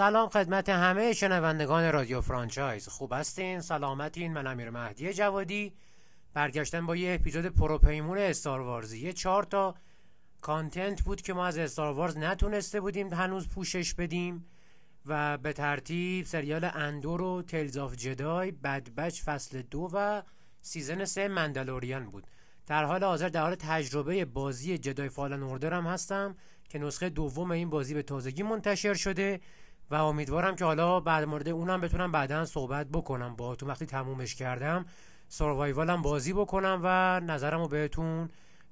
سلام خدمت همه شنوندگان رادیو فرانچایز. خوب هستین؟ سلامتین. من امیر مهدی جوادی. برگشتم با یه اپیزود پروپیمون استار وارزی یه چهار تا content بود که ما از استار وارز نتونسته بودیم هنوز پوشش بدیم و به ترتیب سریال اندور و تیلز آف جدای بدبچ فصل دو و season سه مندلوریان بود. در حال حاضر در حال تجربه بازی جدای فالن اوردر هم هستم که نسخه دوم این بازی به تازگی منتشر شده. و امیدوارم که حالا بعد مورد اونم بتونم بعدا صحبت بکنم با تو وقتی تمومش کردم سروایوالم بازی بکنم و نظرم رو بهتون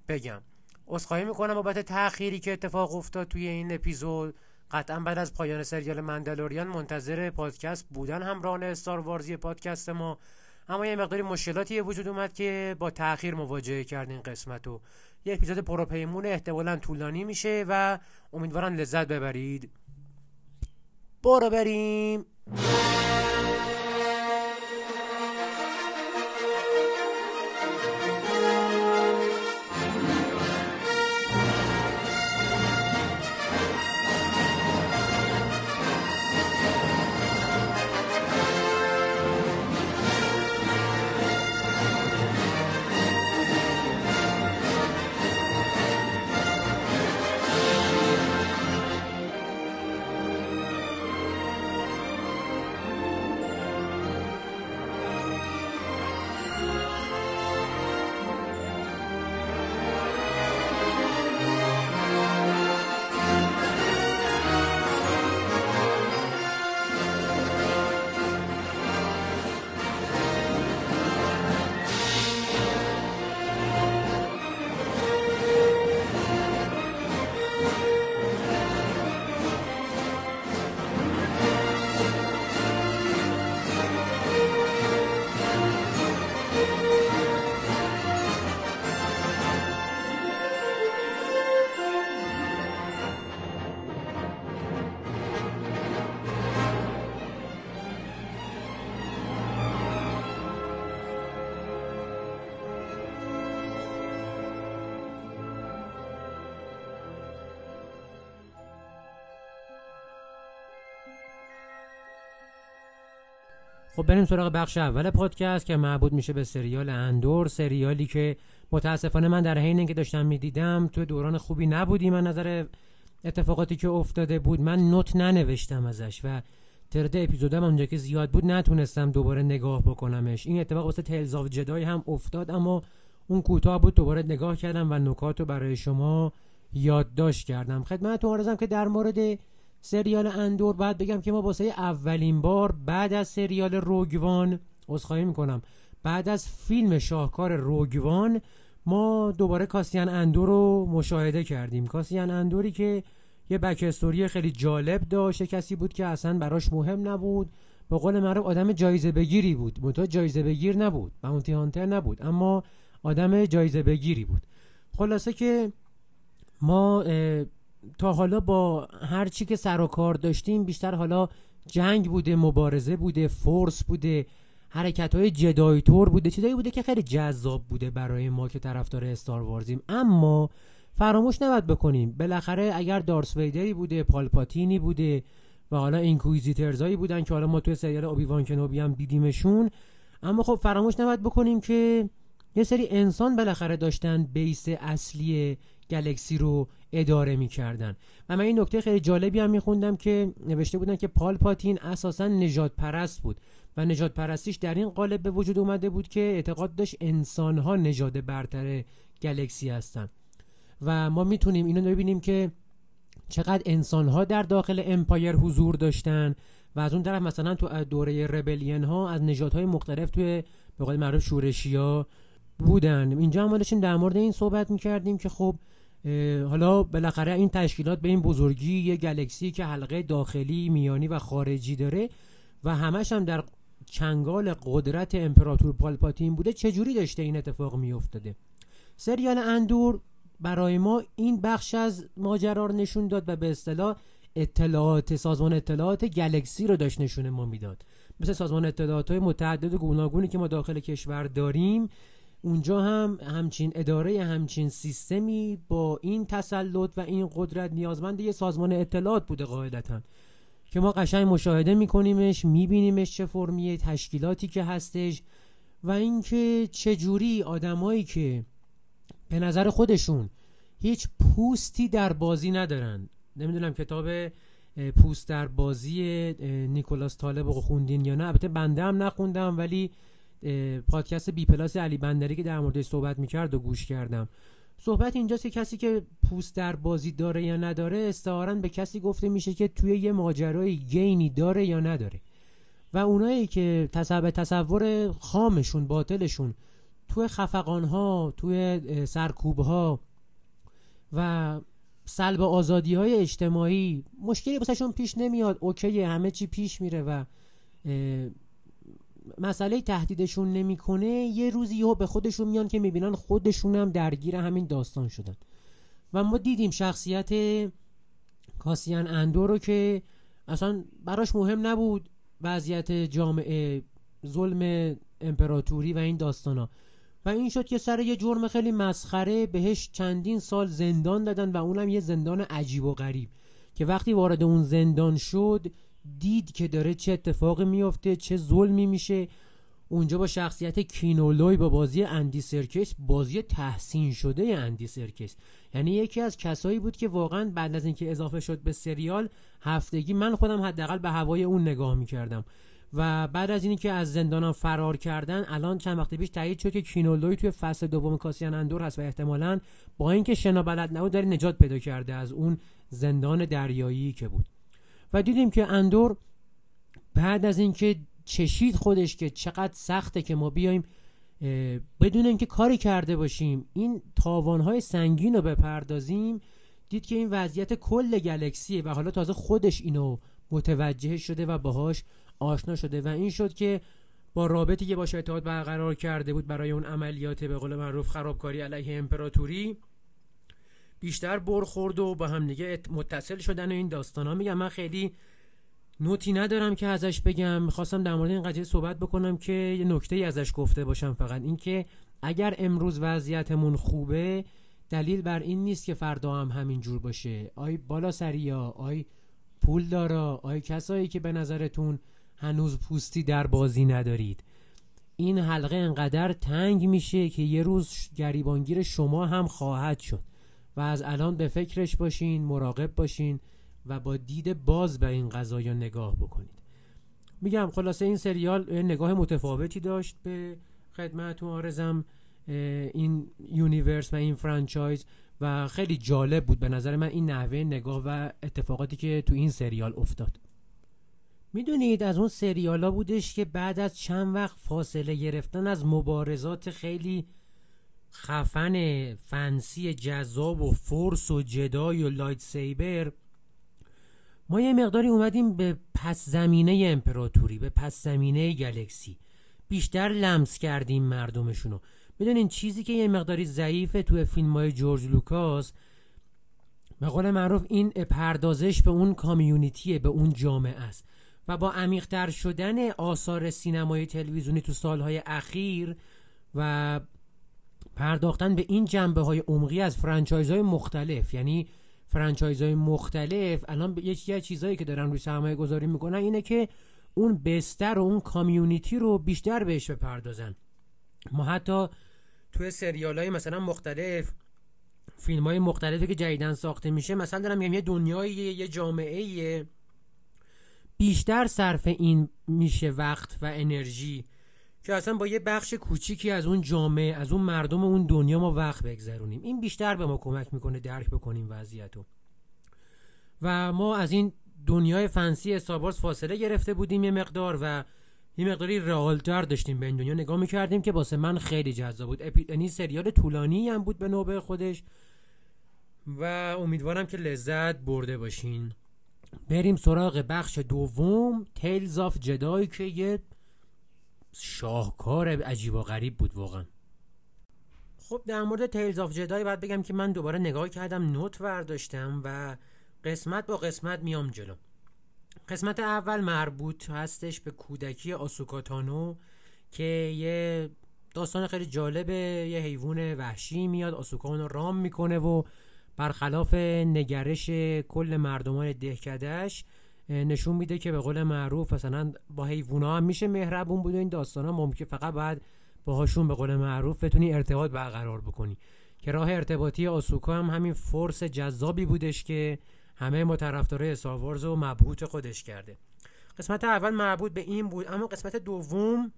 بگم. عذرخواهی می‌کنم بابت تأخیری که اتفاق افتاد توی این اپیزود. قطعا بعد از پایان سریال مندلوریان منتظر پادکست بودن همراهان استار وارزی پادکست ما. اما یه مقداری مشکلاتی وجود اومد که با تاخیر مواجهه کردین قسمت و یه اپیزود پروپیمون احتمالا طولانی میشه و امیدوارم لذت ببرید. برو بریم. خب بریم سراغ بخش اول پادکست که مربوط میشه به سریال اندور سریالی که متاسفانه من در حین که داشتم می‌دیدم تو دوران خوبی نبودی. من نظر اتفاقاتی که افتاده بود من نوت ننوشتم ازش و ترد اپیزودم اونجا که زیاد بود نتونستم دوباره نگاه بکنمش. این اتفاق واسه تلز آف جدای هم افتاد اما اون کوتاه بود دوباره نگاه کردم و نکات رو برای شما یادداشت کردم. خدمتتون عرضم که در مورد سریال اندور بعد بگم که ما واسه اولین بار بعد از سریال روگوان عذرخواهی می‌کنم. بعد از فیلم شاهکار روگوان ما دوباره کاسیان اندور رو مشاهده کردیم. کاسیان اندوری که یه بک خیلی جالب داشت کسی بود که اصلا براش مهم نبود. به قول معروف آدم جایزه بگیری بود. منتها جایزه بگیر نبود. باونتی هانتر نبود. اما آدم جایزه بگیری بود. خلاصه که ما تا حالا با هر چی که سر و کار داشتیم بیشتر حالا جنگ بوده مبارزه بوده فورس بوده حرکت های جدای تور بوده چیزایی بوده که خیلی جذاب بوده برای ما که طرفدار استار وارزیم. اما فراموش نباید بکنیم. بالاخره اگر دارس ویدری بوده پالپاتینی بوده و حالا اینکویزیترزایی بودن که حالا ما توی سریال اوبی وان کنوبی هم دیدیمشون. اما خب فراموش نباید بکنیم که یه سری انسان بالاخره داشتن بیس اصلی گلکسی رو اداره می‌کردن. و من این نکته خیلی جالبی هم میخوندم که نوشته بودن که پال پاتین اساسا نجات پرست بود و نجات پرستیش در این قالب به وجود اومده بود که اعتقاد داشت انسان ها نژاد برتر گلکسی هستن و ما می‌تونیم اینو ببینیم که چقدر انسان ها در داخل امپایر حضور داشتن و از اون طرف مثلا تو دوره ربلین ها از نژادهای های مختلف توی به قول معروف شورشی بودن. اینجا هم داشتیم در مورد این صحبت می‌کردیم که خب حالا بالاخره این تشکیلات به این بزرگی یه گلکسی که حلقه داخلی میانی و خارجی داره و همش هم در چنگال قدرت امپراتور پالپاتین بوده چجوری داشته این اتفاق میافتاده؟ سریال اندور برای ما این بخش از ماجرا رو نشون داد و به اصطلاح اطلاعات سازمان اطلاعات گلکسی رو داشت نشون ما می‌داد. مثل سازمان اطلاعات های متعدد گوناگونی که ما داخل کشور داریم اونجا هم همچین اداره همچین سیستمی با این تسلط و این قدرت نیازمند یه سازمان اطلاعات بوده قاعدتا. که ما قشنگ مشاهده میکنیمش میبینیمش چه فرمیه تشکیلاتی که هستش و اینکه چجوری آدمایی که به نظر خودشون هیچ پوستی در بازی ندارن. نمی‌دونم کتاب پوست در بازی نیکولاس طالب رو خوندین یا نه. البته بنده هم نخوندم ولی پادکست بی پلاس علی بندری که در موردش صحبت می‌کرد و گوش کردم. صحبت اینجاست که کسی که پوست در بازی داره یا نداره استعارا به کسی گفته میشه که توی یه ماجرای گینی داره یا نداره. و اونایی که تصور تصور خامشون باطلشون توی خفقان ها توی سرکوب ها و سلب آزادی های اجتماعی مشکلی بسشون پیش نمیاد. اوکی همه چی پیش میره و مسئله تهدیدشون نمی‌کنه یه روزی ها به خودشون میان که می‌بینن خودشون هم درگیر همین داستان شدن. و ما دیدیم شخصیت کاسیان اندو رو که اصلا براش مهم نبود وضعیت جامعه ظلم امپراتوری و این داستان ها و این شد که سر یه جرم خیلی مسخره بهش چندین سال زندان دادن و اونم یه زندان عجیب و غریب. که وقتی وارد اون زندان شد دید که داره چه اتفاقی میفته چه ظلمی میشه. اونجا با شخصیت کینولوی با بازی اندی سرکس بازی تحسین شده اندی سرکس. یعنی یکی از کسایی بود که واقعا بعد از اینکه اضافه شد به سریال هفتگی من خودم حداقل به هوای اون نگاه می‌کردم. و بعد از اینی که از زندان فرار کردن الان چند وقت پیش تایید شد که کینولوی توی فصل دوم کاسیان اندور هست و احتمالا با اینکه شنا بلد نبود داره نجات پیدا کرده از اون زندان دریایی که بود. و دیدیم که اندور بعد از اینکه چشید خودش که چقدر سخته که ما بیایم بدون اینکه کاری کرده باشیم این تاوانهای سنگین رو بپردازیم دید که این وضعیت کل گلکسیه و حالا تازه خودش اینو متوجه شده و باهاش آشنا شده و این شد که با رابطی که باش اتحاد برقرار کرده بود برای اون عملیات به قول معروف خرابکاری علیه امپراتوری بیشتر برخورد و با هم دیگه متصل شدن و این داستان ها میگم من خیلی نوتی ندارم که ازش بگم. می‌خواستم در مورد این قضیه صحبت بکنم که یه نکته ای ازش گفته باشم فقط. اینکه اگر امروز وضعیتمون خوبه دلیل بر این نیست که فردا هم همین جور باشه. آی بالا سریا آی پول دارا آی کسایی که به نظرتون هنوز پوستی در بازی ندارید. این حلقه انقدر تنگ میشه که یه روز گریبانگیر شما هم خواهد شد. و از الان به فکرش باشین مراقب باشین و با دید باز به این قضایا نگاه بکنید. میگم خلاصه این سریال نگاه متفاوتی داشت به خدمتتون عرضم این universe و این franchise و خیلی جالب بود به نظر من این نحوه نگاه و اتفاقاتی که تو این سریال افتاد. می‌دونید از اون سریالا بودش که بعد از چند وقت فاصله گرفتن از مبارزات خیلی خفن fancy جذاب و force و جدای و lightsaber ما یه مقداری اومدیم به پس زمینه امپراتوری به پس زمینه galaxy. بیشتر لمس کردیم مردمشونو. می‌دونین چیزی که یه مقداری ضعیفه تو فیلم های جورج لوکاس به قول معروف این پردازش به اون community ه به اون جامعه است. و با عمیقتر شدن آثار سینمای تلویزیونی تو سالهای اخیر و پرداختن به این جنبه های عمقی از franchise های مختلف. یعنی فرانچایز های مختلف الان یکی از چیزهایی که دارن روی سرمایه گذاری می‌کنن اینه که اون بستر و اون کامیونیتی رو بیشتر بهش بپردازن. ما حتی توی سریال های مثلا مختلف فیلم های مختلفی که جدیدن ساخته میشه مثلا دارم میگم یه دنیای یه جامعه بیشتر صرف این میشه وقت و انرژی. که اصلا با یه بخش کوچیکی از اون جامعه از اون مردم اون دنیا ما وقت بگذرونیم. این بیشتر به ما کمک می‌کنه درک بکنیم وضعیت رو و ما از این دنیای fancy استاروارز فاصله گرفته بودیم یه مقدار و یه مقداری real تر داشتیم به این دنیا. نگاه می‌کردیم که واسه من خیلی جذاب بود. اپی... یعنی سریال طولانی هم بود به نوبه خودش. و امیدوارم که لذت برده باشین. بریم سراغ بخش دوم تیلز آف جدای که یه شاهکار عجیب و غریب بود واقعا. خب در مورد تیلز آف جدای باید بگم که من دوباره نگاه کردم note ورداشتم و قسمت با قسمت میام جلو. قسمت اول مربوط هستش به کودکی آسوکاتانو که یه داستان خیلی جالبه یه حیوان وحشی میاد آسوکانو رام می‌کنه و برخلاف نگرش کل مردمان دهکدهش نشون میده که به قول معروف مثلا با حیوونا هم میشه مهربون بود و این داستان ها ممکن فقط باید باهاشون به قول معروف بتونی ارتباط برقرار بکنی. که راه ارتباطی آسوکا هم همین فرس جذابی بودش که همه ما طرفدارای استاروارز و مبهوت خودش کرده. قسمت اول مربوط به این بود اما قسمت دوم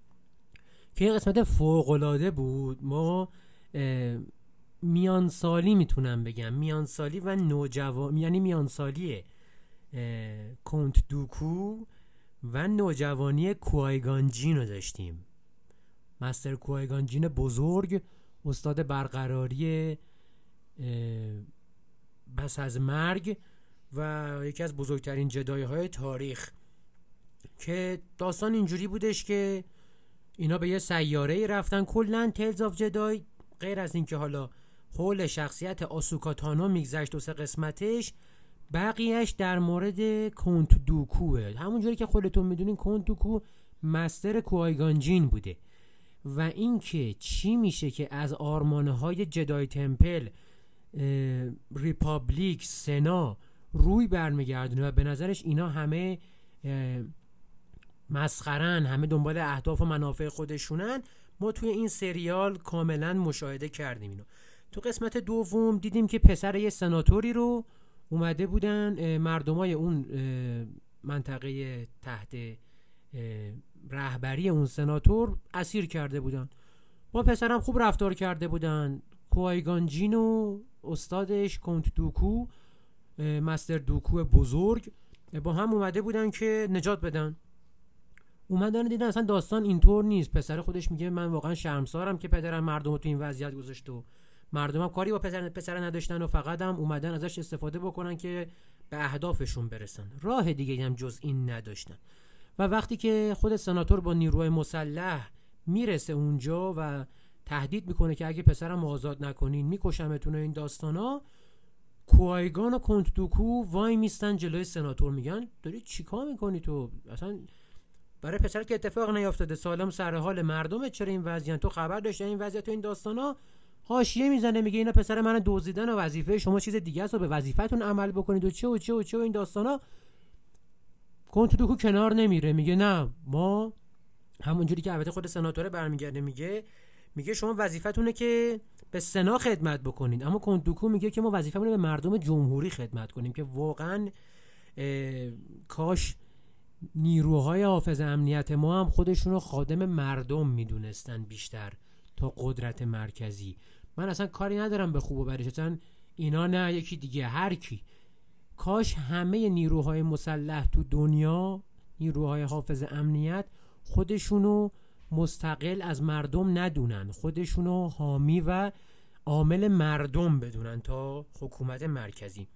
که این قسمت فوقلاده بود ما میانسالی می‌تونم بگم. میانسالی و نوجوان یعنی میانسالی کنت دوکو و نوجوانی کوایگانجین رو داشتیم. مستر کوایگانجین بزرگ استاد برقراری بس از مرگ و یکی از بزرگترین جدای های تاریخ که داستان اینجوری بودش که اینا به یه سیاره رفتن کلا تیلز آف جدای غیر از اینکه حالا حول شخصیت آسوکاتانو میگذشت و سه قسمتش بقیهش در مورد کنت دوکوه همونجوری که خودتون می‌دونین کنت دوکو master کوایگان جین بوده و اینکه چی میشه که از آرمان های Jedi Temple Republic سنا روی برمیگردونه و به نظرش اینا همه مسخرن همه دنبال اهداف و منافع خودشونن ما توی این سریال کاملا مشاهده کردیم اینو. تو قسمت دوم دیدیم که پسر یه سناتوری رو اومده بودن مردمای اون منطقه تحت رهبری اون سناتور اسیر کرده بودن. با پسرم خوب رفتار کرده بودن. کوایگانجین و استادش کنت دوکو مستر دوکو بزرگ با هم اومده بودن که نجات بدن. اومدن دیدن اصلا داستان اینطور نیست. پسر خودش میگه من واقعا شرمسارم که پدرم مردم رو تو این وضعیت گذاشت و مردم هم کاری با پسر, پسر نداشتن و فقط هم اومدن ازش استفاده بکنن که به اهدافشون برسن. راه دیگه هم جز این نداشتن. و وقتی که خود سناتور با نیروی مسلح می‌رسه اونجا و تهدید می‌کنه که اگه پسرم آزاد نکنین میکشمتون این داستانا کوایگان و کنتدوکو وای میستن جلوی سناتور. میگن داری چیکار می‌کنی تو؟ اصلا برای پسر که اتفاق نیافتاده سالم سر حال مردمه چرا این وضعیت؟ تو خبر داشته این وضعیت تو این داستانا؟ حاشیه می‌زنه میگه اینا پسر من دزدیدن و وظیفه شما چیز دیگه است و به وظیفتون عمل بکنید و چه و چه و چه و این داستانا. کنتودوکو کنار نمیره. میگه نه ما همونجوری که البته خود سناتوره برمیگرده میگه میگه شما وظیفتونه که به سنا خدمت بکنید. اما کنتوکو میگه که ما وظیفمونه به مردم جمهوری خدمت کنیم که واقعا کاش نیروهای حافظ امنیت ما هم خودشون رو خادم مردم می‌دونستن بیشتر تا قدرت مرکزی. من اصلا کاری ندارم به خوب و بدش. اصلا اینا نه یکی دیگه هر کی. کاش همه نیروهای مسلح تو دنیا نیروهای حافظ امنیت خودشونو مستقل از مردم ندونن. خودشونو حامی و عامل مردم بدونن تا حکومت مرکزی.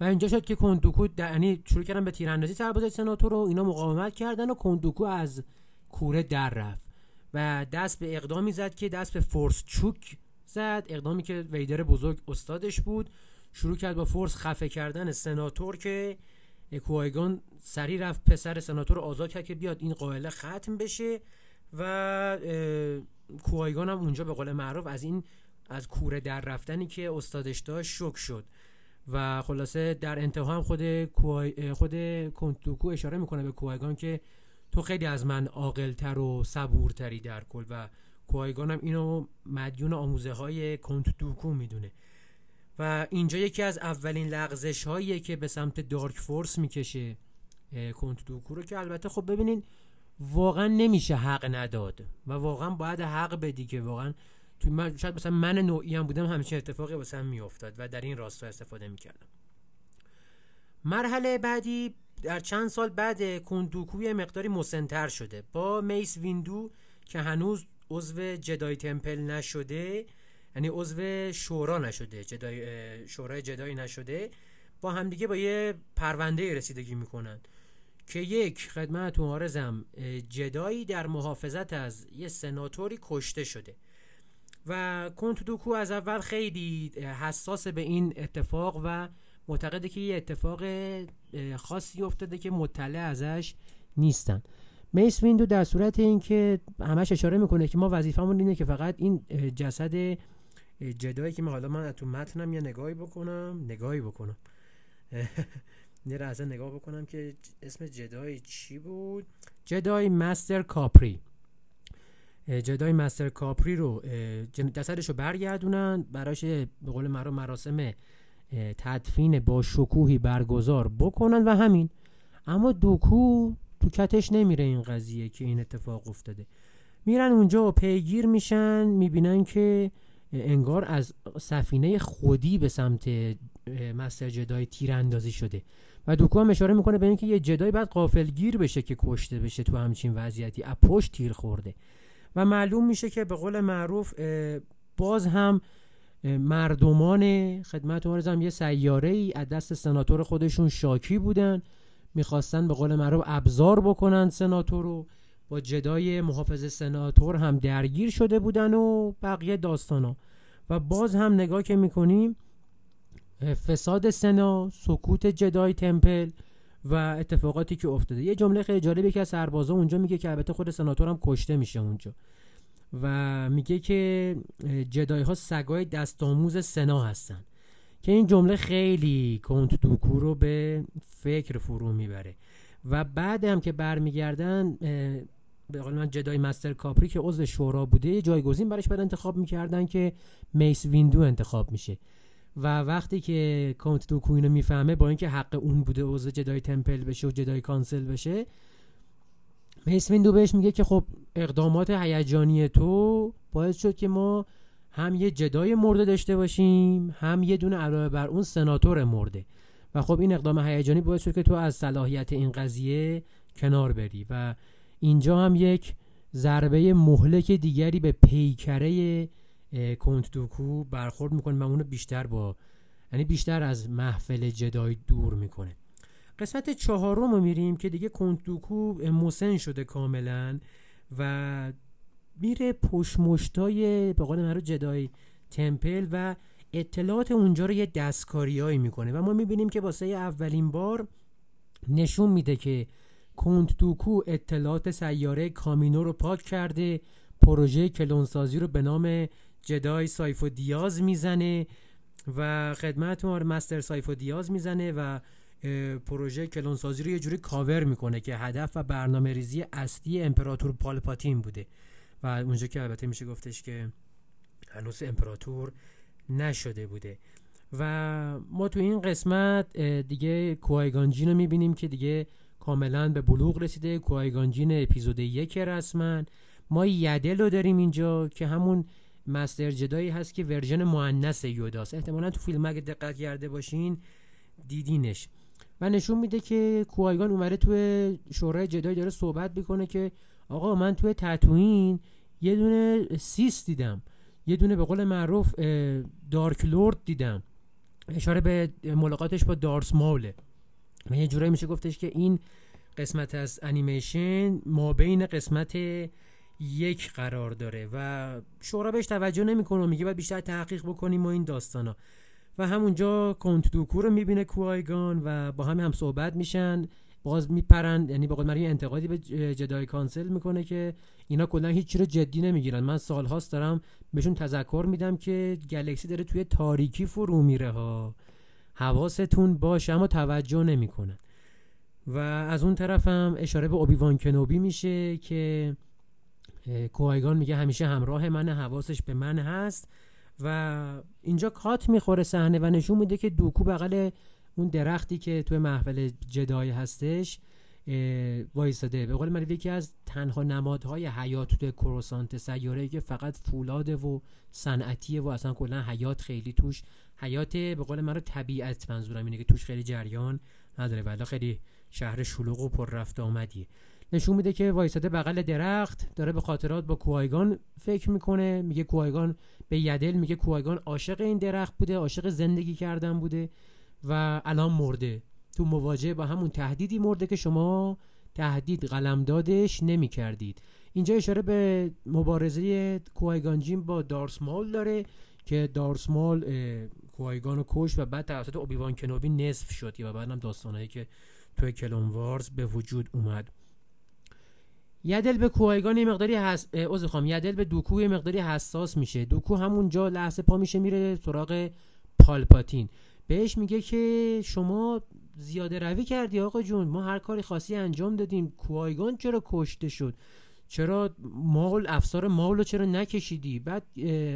و اینجا شد که کندوکو یعنی شروع کردن به تیراندازی سربازای سناتور رو اینا مقاومت کردن و کندوکو از کوره در رفت. و دست به اقدامی زد که دست به فورس چوک زد. اقدامی که ویدر بزرگ استادش بود. شروع کرد با فورس خفه کردن سناتور که کوایگان سری رفت پسر سناتور آزاد کرد که بیاد این قائله ختم بشه و کوایگان هم اونجا به قول معروف از این از کوره در رفتنی که استادش داشت شک شد. و خلاصه در انتها هم خود خود کنتوکو اشاره می‌کنه به کوایگان که تو خیلی از من عاقلتر و صبورتری در کل و کوایگان هم اینو مدیون آموزه های کنتوکو می‌دونه. و اینجا یکی از اولین لغزش هایی که به سمت دارک فورس می‌کشه کنت دوکو رو که البته خب ببینین واقعا نمیشه حق نداد و واقعا باید حق بدی که واقعا تو من شاید مثلا من نوعی هم بودم همچین اتفاقی واسه هم میافتاد و در این راستا استفاده می‌کردم. مرحله بعدی در چند سال بعد کندوکوی مقداری مسنتر شده. با میس ویندو که هنوز عضو جدای تمپل نشده یعنی عضو شورا نشده جدای شورای جدایی نشده با همدیگه با یه پرونده رسیدگی می‌کنن که یک خدمتتون آرزم جدایی در محافظت از یه سناتوری کشته شده. و کنتودوکو از اول خیلی حساس به این اتفاق و معتقده که یه اتفاق خاصی افتاده که مطلع ازش نیستن. میس ویندو در صورت اینکه همش اشاره می‌کنه که ما وظیفمون اینه که فقط این جسد جدایی که حالا من تو متنم یه نگاهی بکنم نگاهی بکنم. یه لحظه نگاه بکنم که اسم جدای چی بود؟ جدای مستر کاپری. جدای مستر کاپری رو جسدش رو برگردونن براش به قول مرا مراسم تدفین با شکوهی برگزار بکنن و همین. اما دوکو تو کتش نمیره این قضیه که این اتفاق افتاده. میرن اونجا و پیگیر میشن می‌بینن که انگار از سفینه خودی به سمت مستر جدای تیراندازی شده. و دوکو هم اشاره می‌کنه به اینکه یه جدای بعد قافلگیر بشه که کشته بشه تو همچین وضعیتی از پشت تیر خورده. و معلوم میشه که به قول معروف باز هم مردمان خدمت هم یه سیاره ای از دست سناتور خودشون شاکی بودن. می‌خواستن به قول معروف ابزار بکنن سناتور رو. با جدای محافظ سناتور هم درگیر شده بودن و بقیه داستانا. و باز هم نگاه که می‌کنیم فساد سنا سکوت جدای تمپل و اتفاقاتی که افتاده. یه جمله خیلی جالبی که از سربازا اونجا میگه که البته خود سناتور هم کشته میشه اونجا. و میگه که جدای ها سگای دست آموز سنا هستن. که این جمله خیلی کنت دوکو رو به فکر فرو می‌بره. و بعد هم که برمیگردن به قول من Jedi Master کاپری که عضو شورا بوده جایگزین براش بعد انتخاب می‌کردن که میس ویندو انتخاب میشه. و وقتی که کانت دوکو اینو می‌فهمه با اینکه حق اون بوده عضو Jedi Temple بشه و Jedi Council بشه میس ویندو بهش میگه که خب اقدامات هیجانی تو باعث شد که ما هم یه جدای مرده داشته باشیم هم یه دونه علاوه بر اون سناتور مرده. و خب این اقدام هیجانی باعث شد که تو از صلاحیت این قضیه کنار بری و اینجا هم یک ضربه مهلک دیگری به پیکره کنت دوکو برخورد می‌کنه و اونو بیشتر با یعنی بیشتر از محفل جدای دور می‌کنه. قسمت چهارم رو میریم که دیگه کنت دوکو مسن شده کاملا و میره پشمشتای به قول من جدای تمپل و اطلاعات اونجا رو یه دستکاریایی می‌کنه و ما می‌بینیم که واسه اولین بار نشون میده که کنت دوکو اطلاعات سیاره کامینو رو پاک کرده پروژه کلونسازی رو به نام جدای سایفو دیاز می‌زنه و خدمت ما مستر سایفو دیاز می‌زنه و پروژه کلونسازی رو یه جوری کاور می‌کنه که هدف و برنامه ریزی اصلی امپراتور پالپاتین بوده. و اونجا که البته میشه گفتش که هنوز امپراتور نشده بوده. و ما تو این قسمت دیگه کوایگانجین رو می‌بینیم که دیگه کاملا به بلوغ رسیده. کوایگانجین اپیزود یک رسما. ما یدل رو داریم اینجا که همون master جدایی هست که version مؤنث یوداست احتمالا تو فیلم اگه دقت کرده باشین دیدینش. و نشون میده که کوایگان اومده توی شورای جدایی داره صحبت می‌کنه که آقا من توی تتوین یه دونه Sith دیدم یه دونه به قول معروف dark lord دیدم اشاره به ملاقاتش با دارس ماوله و یه جورایی میشه گفتش که این قسمت از انیمیشن ما بین قسمت یک قرار داره و شورا بهش توجه نمی‌کنه میگه باید بیشتر تحقیق بکنیم و این داستانا. و همونجا کنت دوکو رو می‌بینه کوایگان و با هم هم صحبت میشن. باز میپرن یعنی به قول انتقادی به جدای کانسل می‌کنه که اینا کلا هیچ رو جدی نمی‌گیرن. من سالهاست دارم بهشون تذکر میدم که گلکسی داره توی تاریکی فرو میره ها. حواستون باشه اما توجه نمی‌کنن. و از اون طرف هم اشاره به اوبیوان کنوبی میشه که کوایگان میگه همیشه همراه من حواسش به من هست. و اینجا کات می‌خوره صحنه و نشون میده که دوکو بغل اون درختی که توی محفل جدای هستش وایساده به قول من یکی از تنها نمادهای حیات توی کروسانت سیاره که فقط فولاده و صنعتیه و اصلا کلا حیات خیلی توش. حیات به قول من رو طبیعت منظورم اینه که توش خیلی جریان نداره ولی خیلی شهر شلوغ و پر رفت آمدیه. نشون میده که وایساده بغل درخت داره به خاطرات با کوایگان فکر می‌کنه میگه کوایگان به یدل میگه کوایگان عاشق این درخت بوده عاشق زندگی کردن بوده و الان مرده. تو مواجهه با همون تهدیدی مرده که شما تهدید قلمدادش نمی کردید اینجا اشاره به مبارزه کوایگان با دارسمال داره که دارسمال کوایگان رو کش و بعد توسط اوبیوان کنوبی نصف شد. و بعدم داستانهایی که توی کلون وارز به وجود اومد. یدل به کوایگان یه مقداری حس... خواهم یدل به دوکو یه مقداری حساس میشه. دوکو همونجا لحظه پا میشه میره سراغ پالپاتین. بهش میگه که شما زیاده روی کردی آقا جون. ما هر کاری خاصی انجام دادیم. کوایگان چرا کشته شد؟ چرا مال افسار مال رو چرا نکشیدی؟ بعد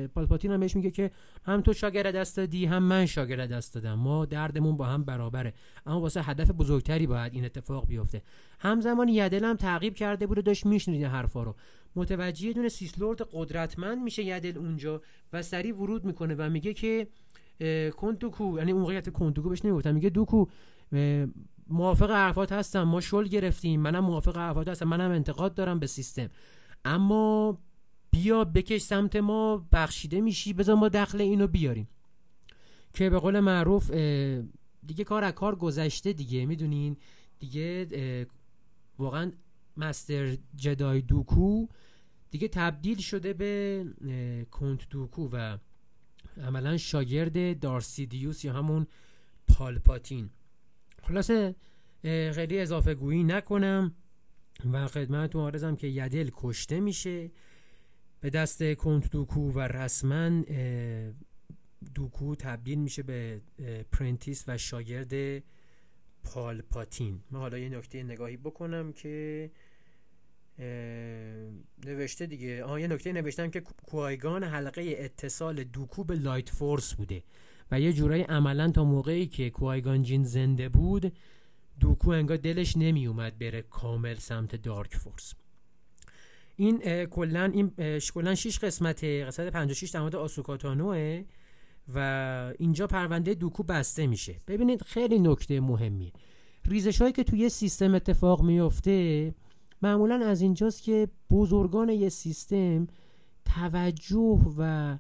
پالپاتین هم بهش میگه که هم تو شاگرد دست دادی هم من شاگرد دست دادم. ما دردمون با هم برابره. اما واسه هدف بزرگتری باید این اتفاق بیفته. همزمان یدل هم تعقیب کرده بود و داشت میشنید حرفا رو. متوجه دونه سیسلورد قدرتمند میشه یدل اونجا و سریع ورود می‌کنه و میگه که کنتوکو یعنی اون موقعیت کنتوکو بهش نمی‌گفتم میگه دوکو موافق حرفات هستم ما شل گرفتیم منم موافق حرفات هستم منم انتقاد دارم به سیستم. اما بیا بکش سمت ما بخشیده میشی بذار ما دخل اینو بیاریم. که به قول معروف دیگه کار از کار گذشته دیگه می‌دونین؟ دیگه واقعا مستر جدای دوکو دیگه تبدیل شده به کنت دوکو و عملا شاگرد دارسیدیوس یا همون پالپاتین خلاصه خیلی اضافه گویی نکنم و خدمتتون عرضم که یدل کشته میشه. به دست کنت دوکو و رسما دوکو تبدیل میشه به apprentice و شاگرد پالپاتین من حالا یه نکته نگاهی بکنم که نوشته دیگه. آها یه نکته نوشتم که کوایگان حلقه اتصال دوکو به light force بوده. و یه جورایی عملا تا موقعی که کوایگان جین زنده بود دوکو انگار دلش نمی اومد بره کامل سمت دارک فورس. این کلا این کلا 6 قسمت قسمت 56 در مورد آسوکاتانوه و اینجا پرونده دوکو بسته میشه. ببینید خیلی نکته مهمیه. ریزش هایی که توی سیستم اتفاق میفته معمولا از اینجاست که بزرگان یه سیستم توجه و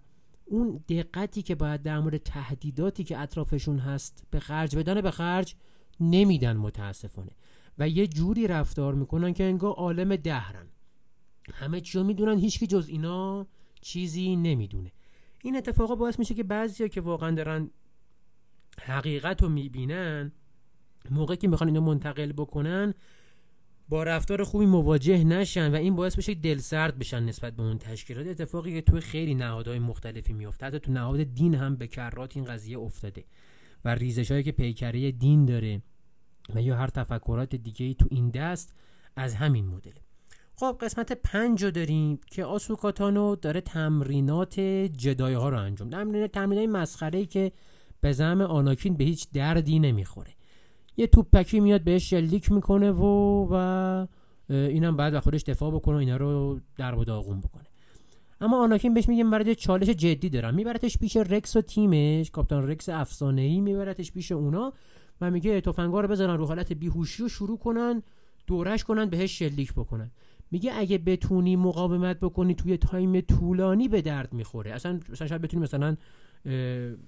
اون دقتی که باید در مورد تهدیداتی که اطرافشون هست به خرج بدن به خرج نمیدن متاسفانه. و یه جوری رفتار می‌کنن که انگار عالم دهرن. همه چیو می‌دونن هیچکی جز اینا چیزی نمی‌دونه. این اتفاقا باعث میشه که بعضیا که واقعا دارن حقیقت رو می‌بینن موقعی که می‌خوان اینو منتقل بکنن با رفتار خوبی مواجه نشن و این باعث بشه دل سرد بشن نسبت به اون تشکیلات. اتفاقی که توی خیلی نهادهای مختلفی میفته حتی تو نهاد دین هم به کرات این قضیه افتاده و ریزش هایی که پیکره دین داره و یا هر تفکرات دیگه ای تو این دست از همین مدل. خب قسمت پنج رو داریم که آسوکاتانو داره تمرینات جدای ها رو انجام تمرین تمرینای مسخره ای که به زعم آناکین به هیچ دردی نمی‌خوره. یه توپکی میاد بهش شلیک می‌کنه و و اینم بعد و خودش دفاع بکنه و اینا رو در و داغون بکنه. اما آناکین بهش میگه برات چالش جدی دارم. میبرتش پیش رکس و تیمش. کاپیتان رکس افسانه ای میبرتش پیش اونا و میگه تفنگا رو بذارن رو حالت بیهوشی و شروع کنن دورش کنن بهش شلیک بکنن. میگه اگه بتونی مقاومت بکنی توی time طولانی به درد می‌خوره. اصلا مثلا شاید بتونی مثلا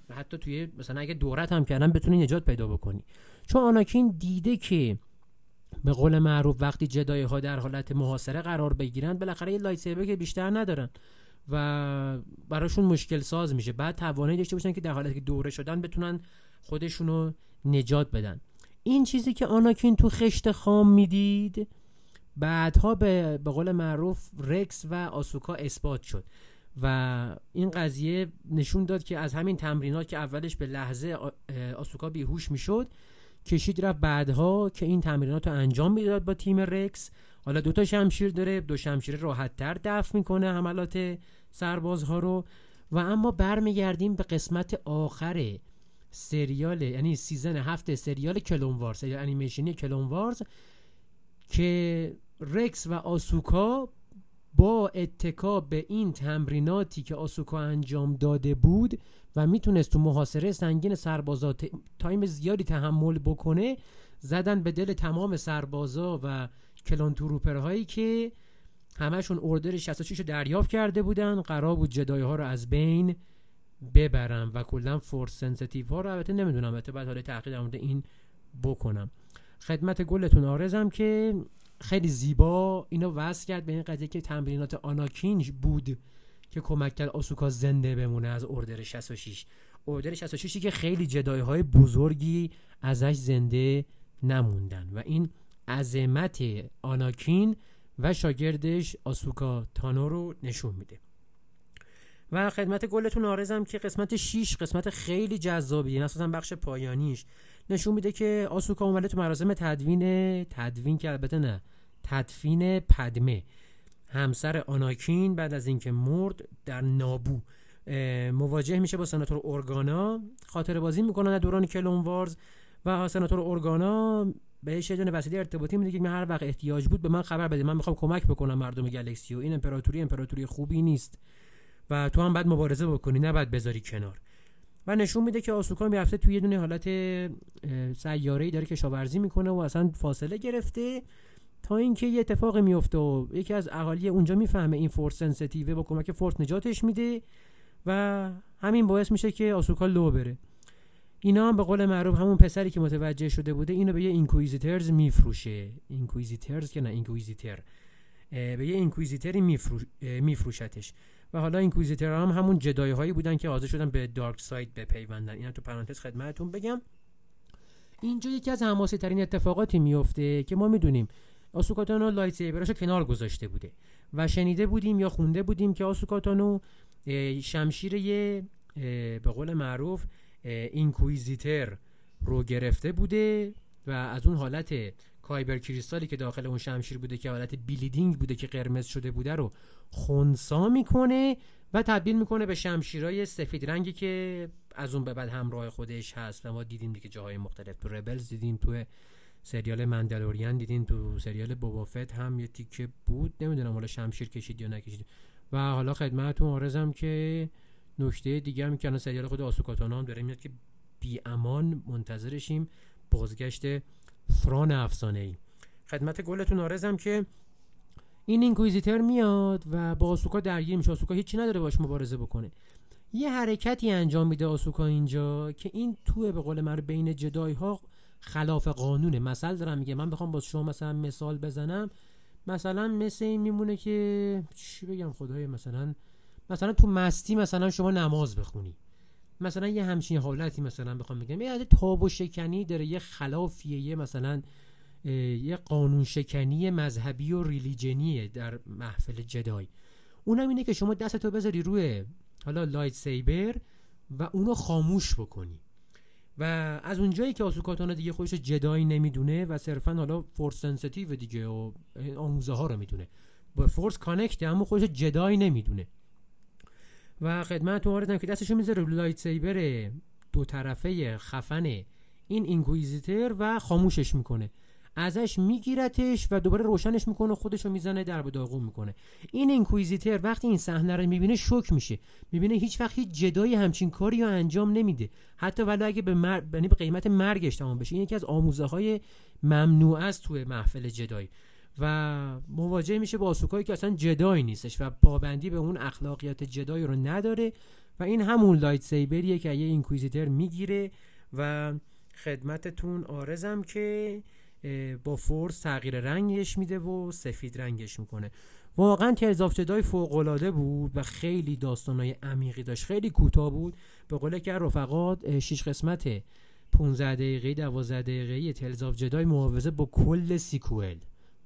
حتی توی مثلا اگه دورت هم کردن بتونی نجات پیدا بکنی. چون آناکین دیده که به قول معروف وقتی جدای ها در حالت محاصره قرار بگیرن بالاخره یه لایت که بیشتر ندارن و براشون مشکل ساز میشه. بعد توانایی داشته باشن که در حالتی که دوره شدن بتونن خودشونو نجات بدن. این چیزی که آناکین تو خشت خام می‌دید بعدها به, به قول معروف رکس و آسوکا اثبات شد و این قضیه نشون داد که از همین تمرینات که اولش یه لحظه آسوکا بیهوش می‌شد کشید رفت بعدها که این تمرینات رو انجام می‌داد با تیم رکس. حالا دوتا شمشیر داره دو شمشیر راحت تر دفع می‌کنه حملات سربازها رو. و اما برمیگردیم به قسمت آخر سریال یعنی season هفت سریال Clone Wars سریال انیمیشنی کلون وارز که رکس و آسوکا با اتکا به این تمریناتی که آسوکا انجام داده بود و می‌تونست تو محاصره سنگین سربازا time زیادی تحمل بکنه زدن به دل تمام سربازا و کلان هایی که همشون order 66 رو دریافت کرده بودن. قرار بود جدای ها رو از بین ببرن و کلا force sensitive ها رو البته نمی‌دونم البته بعد حالا تحقیق در این بکنم. خدمت گلتون آرزم که خیلی زیبا اینو وصل کرد به این قضیه که تمرینات آناکین بود که کمک کرد آسوکا زنده بمونه از اردر 66 اردر 66 که خیلی جدای های بزرگی ازش زنده نموندن و این عظمت آناکین و شاگردش آسوکا تانو رو نشون میده. و خدمت گلتون آرزم که قسمت 6 قسمت خیلی جذابیه اساسا بخش پایانیش. نشون میده که آسوکا اومده تو مراسم تدوین تدوین که البته نه تدفین پدمه. همسر آناکین بعد از اینکه مرد در نابو. مواجه میشه با سناتور اورگانا. خاطر بازی می‌کنن در دوران کلون وارز و سناتور اورگانا بهش یه دونه وسیله ارتباطی میده که هر وقت احتیاج بود به من خبر بده. من می‌خوام کمک بکنم مردم گلکسی و این امپراتوری امپراتوری خوبی نیست. و تو هم بعد مبارزه بکنی نه بعد بذاری کنار. نشون میده که آسوکا می‌رفته توی یه دونه حالت سیاره‌ای داره کشاورزی می‌کنه و اصلا فاصله گرفته تا اینکه یه اتفاق میفته و یکی از اهالی اونجا می‌فهمه این force sensitive با کمک force نجاتش میده و همین باعث میشه که آسوکا لو بره. اینا هم به قول معروف همون پسری که متوجه شده بوده اینو به یه inquisitors میفروشه. inquisitors که نه inquisitor. به یه inquisitor ی میفروش میفروشتش. و حالا inquisitor هم همون جدای هایی بودن که حاضر شدن به dark side بپیوندن. اینو تو پرانتز خدمتتون بگم. اینجا یکی از حماسی ترین اتفاقاتی میفته که ما می‌دونیم آسوکاتانو lightsaber اشو کنار گذاشته بوده و شنیده بودیم یا خونده بودیم که آسوکاتانو شمشیر یه به قول معروف inquisitor رو گرفته بوده و از اون حالت kyber crystal ی که داخل اون شمشیر بوده که حالت bleeding بوده که قرمز شده بوده رو خونسا می‌کنه و تبدیل می‌کنه به شمشیرای سفید. رنگی که از اون به بعد همراه خودش هست. و ما دیدیم دیگه جاهای مختلف. تو ربلز دیدیم تو سریال مندلورین دیدیم تو سریال بوبافت هم یه تیکه بود. نمی‌دونم حالا شمشیر کشید یا نکشید. و حالا خدمتتون آرزم که نکته دیگه هم که سریال خود آسوکاتانا هم داره میاد که بی امان منتظرشیم. بازگشت فران افسانه ای خدمت گلتون آرزم که این اینکویزیتر میاد و با آسوکا درگیر میشه. آسوکا هیچی نداره باش مبارزه بکنه. یه حرکتی انجام میده آسوکا اینجا که این توه به قول من بین جدای ها خلاف قانونه. مثل دارم میگه من بخوام با شما مثلا مثال بزنم. مثلا مثل این میمونه که چی بگم خدای مثلا مثلا تو مستی مثلا شما نماز بخونی. مثلا یه همچین حالتی مثلا بخوام بگم. یه تاب و شکنی داره یه خلافیه یه مثلا یه قانون شکنی مذهبی و religion یه در محفل جدای. اونم اینه که شما دستتو بذاری روی حالا lightsaber و اونو خاموش بکنی. و از اونجایی که آسوکاتانو دیگه خودشو جدای نمی‌دونه و صرفا حالا force sensitive دیگه و آموزه ها رو می‌دونه. با force connect اما خودشو جدای نمی‌دونه. و خدمتتون که دستشو می‌ذاره رو lightsaber دو طرفه خفن این اینکویزیتر و خاموشش می‌کنه. ازش میگیرتش و دوباره روشنش می‌کنه و خودشو می‌زنه در به داغون می‌کنه. این اینکویزیتر وقتی این صحنه رو می‌بینه شوک میشه. می‌بینه هیچ وقت هیچ جدایی همچین کاری رو انجام نمیده. حتی ولی اگه به, مر... یعنی به قیمت مرگش تمام بشه. این یکی از آموزه های ممنوع است توی محفل جدایی. و مواجه میشه با آسوکایی که اصلا جدایی نیستش و پابندی به اون اخلاقیات جدایی رو نداره و این همون lightsaber یه که یه inquisitor می‌گیره و خدمتتون عرضم که با force تغییر رنگش میده و سفید رنگش می‌کنه. واقعا Tales of Jedi فوق العاده بود و خیلی داستانای عمیقی داشت. خیلی کوتاه بود. به قول یکی رفقا 6 قسمت 15 دقیقه 12 دقیقه Tales of Jedi معاوضه با کل sequel.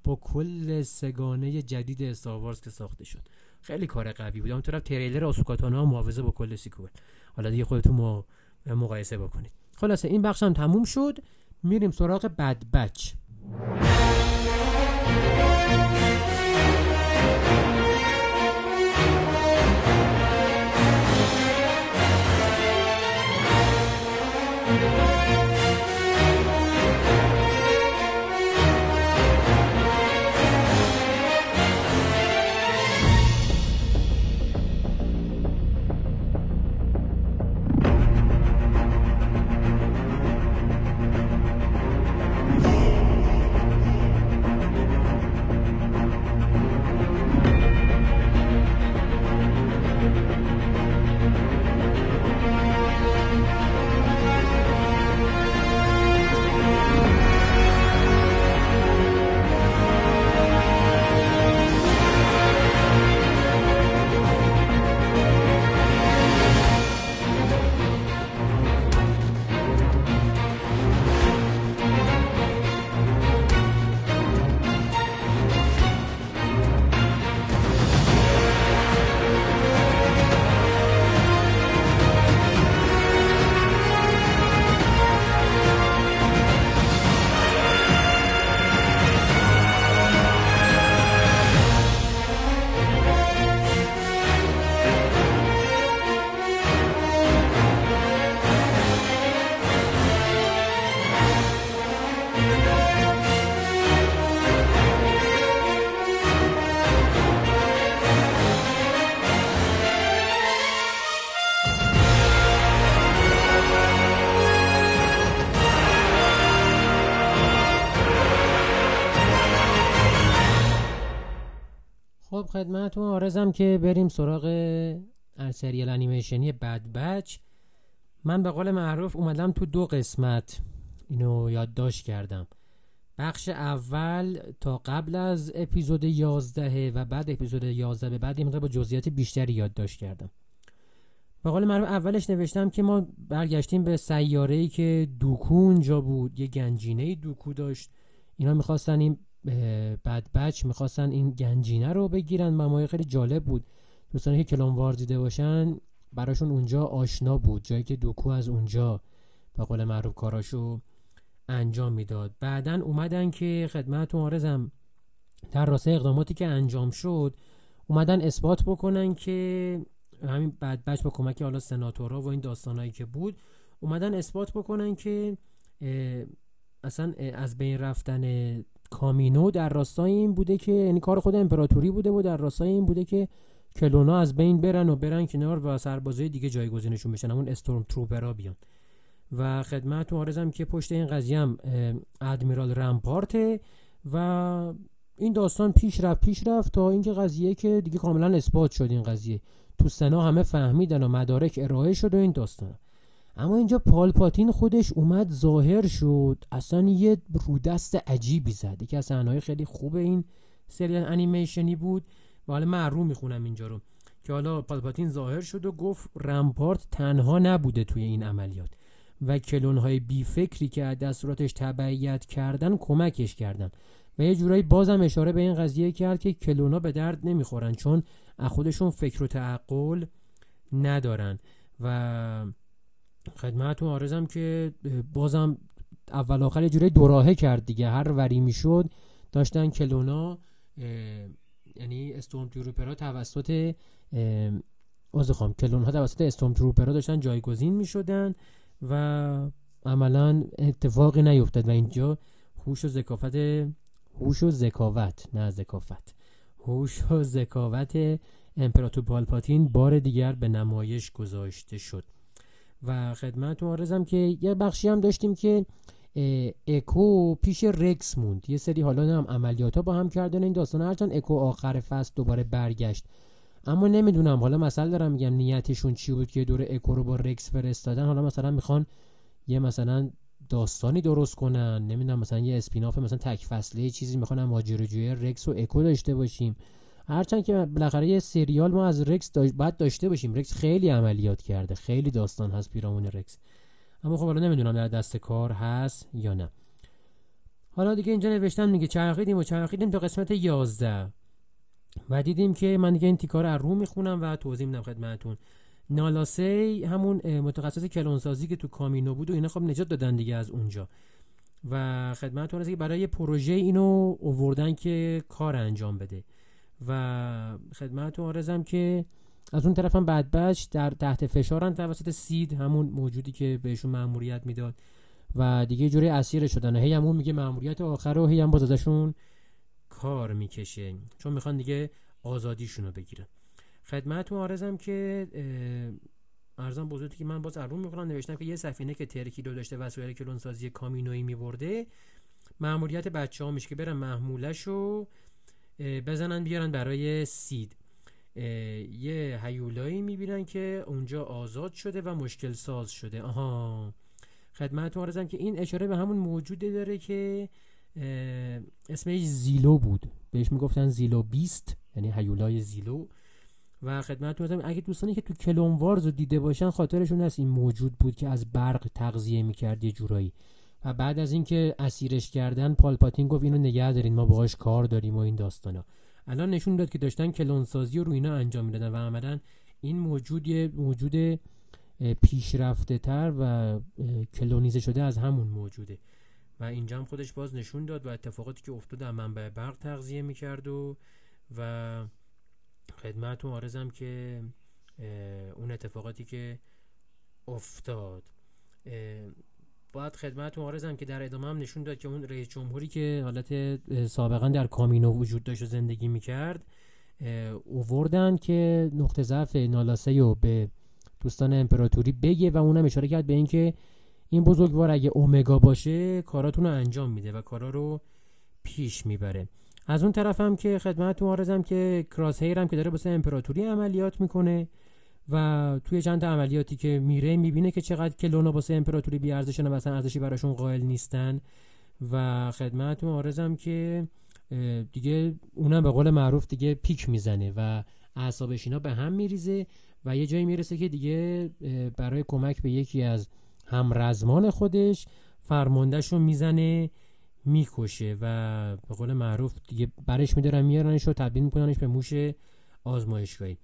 با کل سگانه جدید Star Wars که ساخته شد. خیلی کار قوی بود. اونطرف تریلر آسوکاتانا معاوضه با کل سیکوئل حالا دیگه خودتون مقایسه بکنید. خلاصه این بخش هم تموم شد. میریم سراغ بد بچ خدمتتون. آرزم که بریم سراغ سریال انیمیشنی بد بچ. من به قول معروف اومدم تو دو قسمت. اینو یادداشت کردم. بخش اول تا قبل از اپیزود 11 و بعد اپیزود 11 به بعد یه با جزئیات بیشتری یادداشت کردم. به قول معروف اولش نوشتم که ما برگشتیم به سیاره‌ای که دوکو اونجا بود. یه گنجینه دوکو داشت. اینا می‌خواستن این بعد بچ می‌خواستن این گنجینه رو بگیرن ما خیلی جالب بود. دوستانی که کلون دیده باشن براشون اونجا آشنا بود جایی که دوکو از اونجا به قول معروف کاراشو انجام می‌داد. بعدا اومدن که خدمت آرزم در راستای اقداماتی که انجام شد اومدن اثبات بکنن که همین بعد بچ با کمک حالا سناتورا و این داستانهایی که بود اومدن اثبات بکنن که اصلا از بین رفتن کامینو در راستای این بوده که یعنی کار خود امپراتوری بوده و در راستای این بوده که کلونا از بین برن و برن کنار و سربازای دیگه جایگزینشون بشن همون استورم تروپرا بیان. و خدمت آرزم که پشت این قضیه هم ادمیرال و این داستان پیش رفت پیش رفت تا اینکه قضیه که دیگه کاملا اثبات شد این قضیه. تو سنا همه فهمیدن و مدارک ارائه شد و این داستان. اما اینجا پالپاتین خودش اومد ظاهر شد. اصلا یه رودست عجیبی زد. یکی از صحنه‌های خیلی خوب این سریال انیمیشنی بود. و حالا من رو می‌خونم اینجا رو. که حالا پالپاتین ظاهر شد و گفت رمپارت تنها نبوده توی این عملیات. و کلونهای بی فکری که از دستوراتش تبعیت کردن کمکش کردن. و یه جورایی بازم اشاره به این قضیه کرد که کلونا به درد نمی‌خورن چون از خودشون فکر و تعقل ندارن. و خدمتتون آرزم که بازم اول آخر یه جورایی دوراهه کرد دیگه. هر وری می‌شد داشتن کلونا یعنی استوم تروپرها توسط خواهم کلون ها توسط استوم تروپرها داشتن جایگزین می شدن و عملا اتفاقی نیفتاد و اینجا هوش و ذکافت هوش و ذکاوت نه ذکافت. هوش و ذکاوت امپراتور پالپاتین بار دیگر به نمایش گذاشته شد. و خدمت آرزم که یه بخشی هم داشتیم که اکو پیش رکس موند. یه سری حالا هم عملیات ها با هم کردن این داستان. هرچند اکو آخر فصل دوباره برگشت. اما نمی‌دونم. حالا مثلا دارم میگم نیتشون چی بود که دور اکو رو با رکس فرستادن. حالا مثلا می‌خوان یه مثلا داستانی درست کنن. نمی‌دونم مثلا یه spin-off مثلا تک فصله چیزی می‌خوان. ماجراجویی رکس و اکو داشته باشیم. هرچند که بالاخره یه سریال ما از رکس داش... باید داشته باشیم. رکس خیلی عملیات کرده. خیلی داستان هست پیرامون رکس. اما خب حالا نمی‌دونم در دست کار هست یا نه. حالا دیگه اینجا نوشتم دیگه. چرخیدیم و چرخیدیم تا قسمت 11 و دیدیم که من دیگه این تیکه رو از رو می‌خونم و توضیح میدم خدمتتون. نالاسی همون متخصص کلونسازی که تو کامینو بود و اینا خب نجات دادن دیگه از اونجا. و خدمتتون که برای پروژه اینو اووردن که کار انجام بده. و خدمتتون آرزم که از اون طرف هم بچ در تحت فشارن توسط سید همون موجودی که بهشون مأموریت می‌داد و دیگه جوری اسیر شدن. هی همون میگه مأموریت آخر رو هی هم باز کار می‌کشه. چون می‌خوان دیگه آزادیشون رو بگیرن. خدمتتون آرزم که ارزم بزرگی که من باز ارون می‌کنم نوشتم که یه سفینه که ترکی رو داشته وسایل کلونسازی کامینویی میبرده مأموریت بچه ها میشه که برن محمولش رو بزنن بیارن برای سید. یه هیولایی می‌بینن که اونجا آزاد شده و مشکل ساز شده. آها. خدمت آرزم که این اشاره به همون موجوده داره که اسمش زیلو بود. بهش می‌گفتن زیلو بیست یعنی هیولای زیلو. و خدمت آرزم اگه دوستانی که تو کلون وارز رو دیده باشن خاطرشون هست این موجود بود که از برق تغذیه می‌کرد یه جورایی. و بعد از اینکه اسیرش کردن پالپاتین گفت اینو نگه دارین ما باهاش کار داریم و این داستانا. الان نشون داد که داشتن کلونسازی رو اینا انجام می‌دادن و عملا این موجود یه موجود پیشرفته تر و کلونیزه شده از همون موجوده. و اینجا هم خودش باز نشون داد و اتفاقاتی که افتاد در منبع برق تغذیه می‌کرد و و خدمتون آرزم که اون اتفاقاتی که افتاد. باید خدمت آرزم که در ادامه هم نشون داد که اون رئیس جمهوری که حالت سابقا در کامینو وجود داشت و زندگی می‌کرد اووردن که نقطه ضعف نالاسه رو به دوستان امپراتوری بگه و اونم اشاره کرد به اینکه این بزرگوار اگه اومگا باشه کاراتون رو انجام میده و کارا رو پیش می‌بره. از اون طرف هم که خدمتتون آرزم که کراس هم که داره واسه امپراتوری عملیات می‌کنه. و توی چند تا عملیاتی که میره می‌بینه که چقدر که لونا واسه امپراتوری بی ارزشن و مثلا ارزشی براشون قائل نیستن. و خدمتتون آرزم که دیگه اونم به قول معروف دیگه پیک می‌زنه و اعصابش اینا به هم میریزه و یه جایی می‌رسه که دیگه برای کمک به یکی از همرزمان خودش فرماندهش رو می‌زنه می‌کشه و به قول معروف دیگه برش میدارن میارنش و تبدیل میکننش به موش آزمایشگاهی.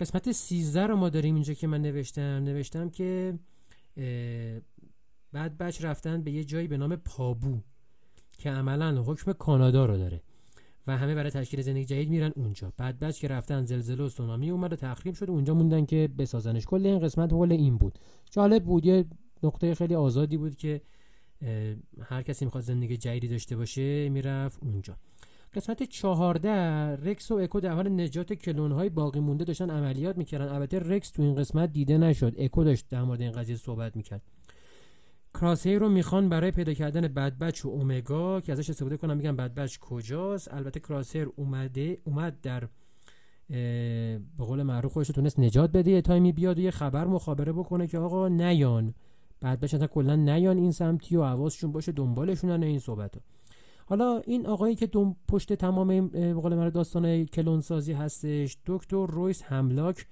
قسمت 13 رو ما داریم اینجا که من نوشتم. نوشتم که بعد بچ رفتن به یه جایی به نام پابو که عملا حکم کانادا رو داره و همه برای تشکیل زندگی جدید میرن اونجا. بعد بچ که رفتن زلزله و سونامی اومد و تخریب شد. اونجا موندن که بسازنش. کل این قسمت حول این بود. جالب بود. یه نقطه خیلی آزادی بود که هر کسی می‌خواد زندگی جدیدی داشته باشه می‌رفت اونجا. قسمت چهارده رکس و اکو در حال نجات کلون های باقی مونده داشتن عملیات می‌کردن. البته رکس تو این قسمت دیده نشد. اکو داشت در مورد این قضیه صحبت می‌کرد. کراسه رو می‌خوان برای پیدا کردن بدبچ و اومگا که ازش استفاده کنم میگن بدبچ کجاست. البته کراسر اومده اومد در به قول معروف خودش تونست نجات بده یه تایمی بیاد و یه خبر مخابره بکنه که آقا نیان. بعد بشه کلا نیان این سمتی و حواسشون باشه دنبالشون این صحبت ها. حالا این آقایی که دم پشت تمام به قول من داستان کلونسازی هستش دکتر رویس هملاک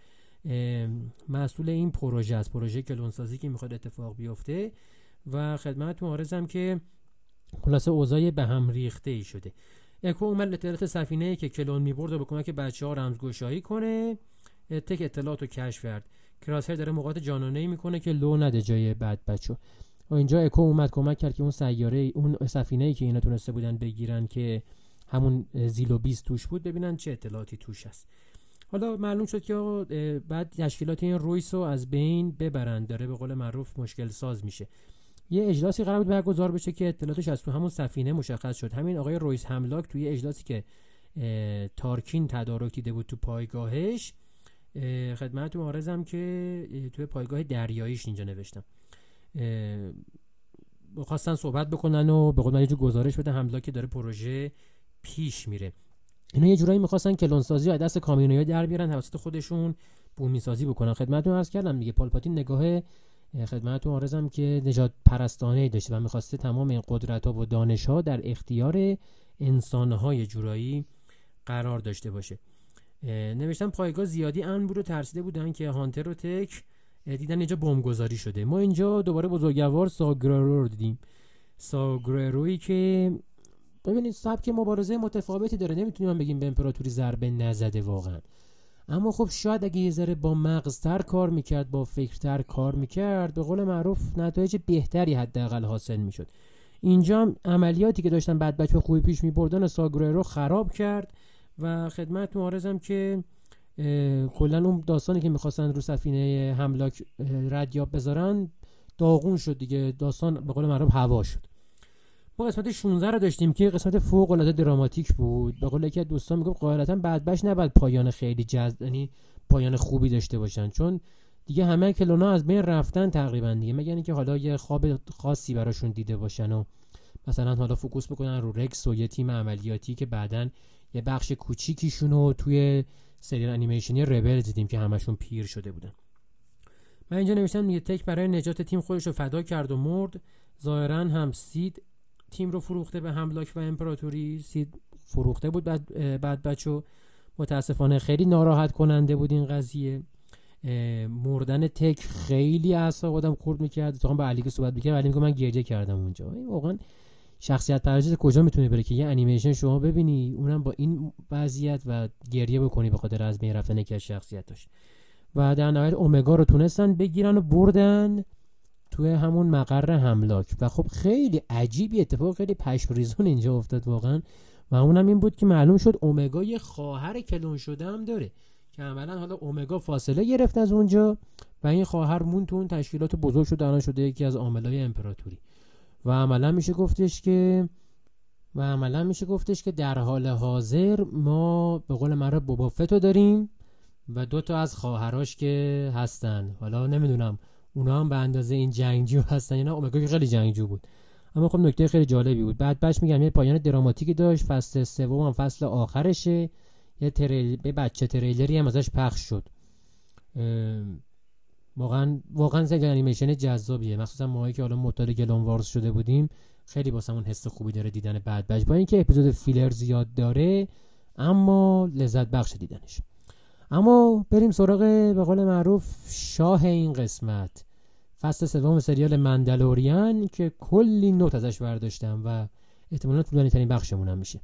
مسئول این پروژه است پروژه کلونسازی که می‌خواد اتفاق بیفته و خدمتتون آرزم که خلاصه اوضاع به هم ریخته ای شده. اکو اومد اطلاعات سفینه که کلون می‌برد و به کمک بچه ها رمزگشایی کنه تک اطلاعات رو کشف کرد. کراسر داره موقعات جانانه ای می‌کنه که لو نده جای بعد بچه و اینجا اکو اومد کمک کرد که اون سیاره اون سفینه ای که اینا تونسته بودن بگیرن که همون زیلو 20 توش بود ببینن چه اطلاعاتی توش هست. حالا معلوم شد که بعد تشکیلات این رویس رو از بین ببرند داره به قول معروف مشکل ساز میشه. یه اجلاسی قرار بود برگزار بشه که اطلاعاتش از تو همون سفینه مشخص شد. همین آقای رویس هملاک توی اجلاسی که تارکین تدارک دیده بود تو پایگاهش خدمتتون آرزم که توی پایگاه دریاییش اینجا نوشتم. خواستن صحبت بکنن و به قول یه گزارش بده حملا که داره پروژه پیش میره. اینا یه جورایی می‌خواستن کلونسازی از دست کامیونیا در بیارن توسط خودشون بومی سازی بکنن. خدمتتون عرض کردم دیگه. پالپاتین نگاه خدمتتون آرزم که نجات پرستانه داشته و می‌خواسته تمام این قدرت ها و دانش ها در اختیار انسان های جورایی قرار داشته باشه. نوشتم پایگاه زیادی ان بود و ترسیده بودن که هانتر و تک دیدن اینجا بمبگذاری شده. ما اینجا دوباره بزرگوار ساگرارو رو دیدیم. ساگرارویی که ببینید سبک مبارزه متفاوتی داره. نمی‌تونیم بگیم به امپراتوری ضربه نزده واقعا. اما خب شاید اگه یه ذره با مغزتر کار می‌کرد با فکرتر کار می‌کرد به قول معروف نتایج بهتری حداقل حاصل می‌شد. اینجا هم عملیاتی که داشتن بعد بچه خوبی پیش میبردن ساگرارو خراب کرد و خدمت معارضم که کلا اون داستانی که می‌خواستن رو سفینه حملاک ردیاب بذارن داغون شد دیگه. داستان به قول معروف هوا شد. ما قسمت 16 رو داشتیم که قسمت فوق العاده دراماتیک بود. به قول یکی از دوستان میگم قاعدتا بعد نباید پایان خیلی جذب یعنی پایان خوبی داشته باشن. چون دیگه همه کلونا از بین رفتن تقریبا دیگه. مگر اینکه حالا یه خواب خاصی براشون دیده باشن و مثلا حالا focus بکنن رو رکس و یه تیم عملیاتی که بعدا یه بخش کوچیکیشون رو توی سریال انیمیشنی Rebel دیدیم که همشون پیر شده بودن. من اینجا نوشتم یه تک برای نجات تیم خودش رو فدا کرد و مرد. ظاهرا هم سید تیم رو فروخته به هملاک و امپراتوری. سید فروخته بود بعد, بعد بچه متاسفانه خیلی ناراحت کننده بود این قضیه. مردن تک خیلی اعصاب آدم خورد می‌کرد. تو با علی که صحبت می‌کرد علی میگه من گریه کردم اونجا. واقعا شخصیت پردازی کجا می‌تونه بره که یه انیمیشن شما ببینی اونم با این وضعیت و گریه بکنی به خاطر از بین رفتن یکی از شخصیتاش. و در نهایت اومگا رو تونستن بگیرن و بردن توی همون مقر هملاک و خب خیلی عجیبی اتفاق خیلی پشمریزون اینجا افتاد واقعا. و اونم این بود که معلوم شد اومگا یه خواهر کلون شده هم داره که عملا حالا اومگا فاصله گرفت از اونجا و این خواهر مون تو اون تشکیلات بزرگ شده الان شده یکی از عاملای امپراتوری. و عملا میشه گفتش که و عملا میشه گفتش که در حال حاضر ما به قول مرا بوبافتو داریم و دو تا از خواهراش که هستن. حالا نمی‌دونم اونا هم به اندازه این جنگجو هستن یا نه. اومگا خیلی جنگجو بود. اما خب نکته خیلی جالبی بود. بعد بچ میگم یه پایان دراماتیکی داشت. فصل سوم هم فصل آخرشه. یه تریل... یه بچه تریلری هم ازش پخش شد. واقعا واقعا زنگ انیمیشن جذابیه. مخصوصا ماهایی که حالا معتاد گلون وارز شده بودیم خیلی واسمون حس خوبی داره دیدن بعد بچ با اینکه اپیزود فیلر زیاد داره اما لذت بخش دیدنش. اما بریم سراغ به قول معروف شاه این قسمت. فصل سوم سریال مندلوریان که کلی نوت ازش برداشتم و احتمالا طولانی ترین بخشمون هم میشه.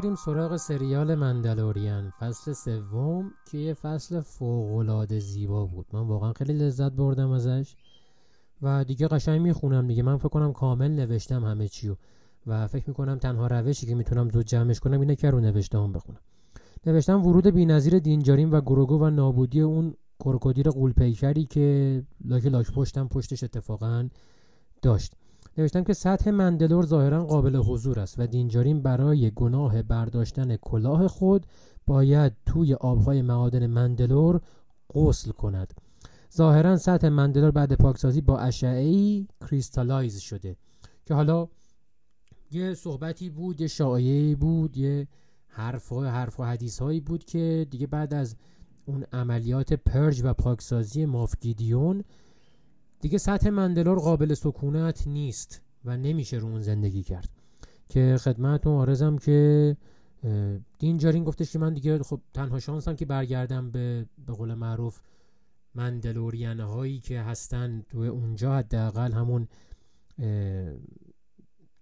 بریم سراغ سریال مندلورین فصل سوم که یه فصل فوقالعاده زیبا بود. من واقعا خیلی لذت بردم ازش و دیگه قشنگ می‌خونم دیگه. من فکر کنم کامل نوشتم همه چیو و فکر می‌کنم تنها روشی که می‌تونم زود جمعش کنم اینه که رو نوشتم بخونم. نوشتم ورود بینظیر دینجارین و گروگو و نابودی اون کروکودیل قولپیکری که لاک لاک پشتم پشتش اتفاقا داشت. نوشتم که سطح مندلور ظاهرا قابل حضور است و دینجارین برای گناه برداشتن کلاه خود باید توی آبهای معادن مندلور غسل کند. ظاهرا سطح مندلور بعد پاکسازی با اشعه کریستالایز شده که حالا یه صحبتی بود یه شایعی بود یه حرف و حرف و حدیث هایی بود که دیگه بعد از اون عملیات پرج و پاکسازی مافگیدیون دیگه سطح مندلور قابل سکونت نیست و نمیشه رو اون زندگی کرد. که خدمتتون آرزم که دین جارین گفتش که من دیگه خب تنها شانسم که برگردم به به قول معروف مندلورین هایی که هستن تو اونجا حداقل همون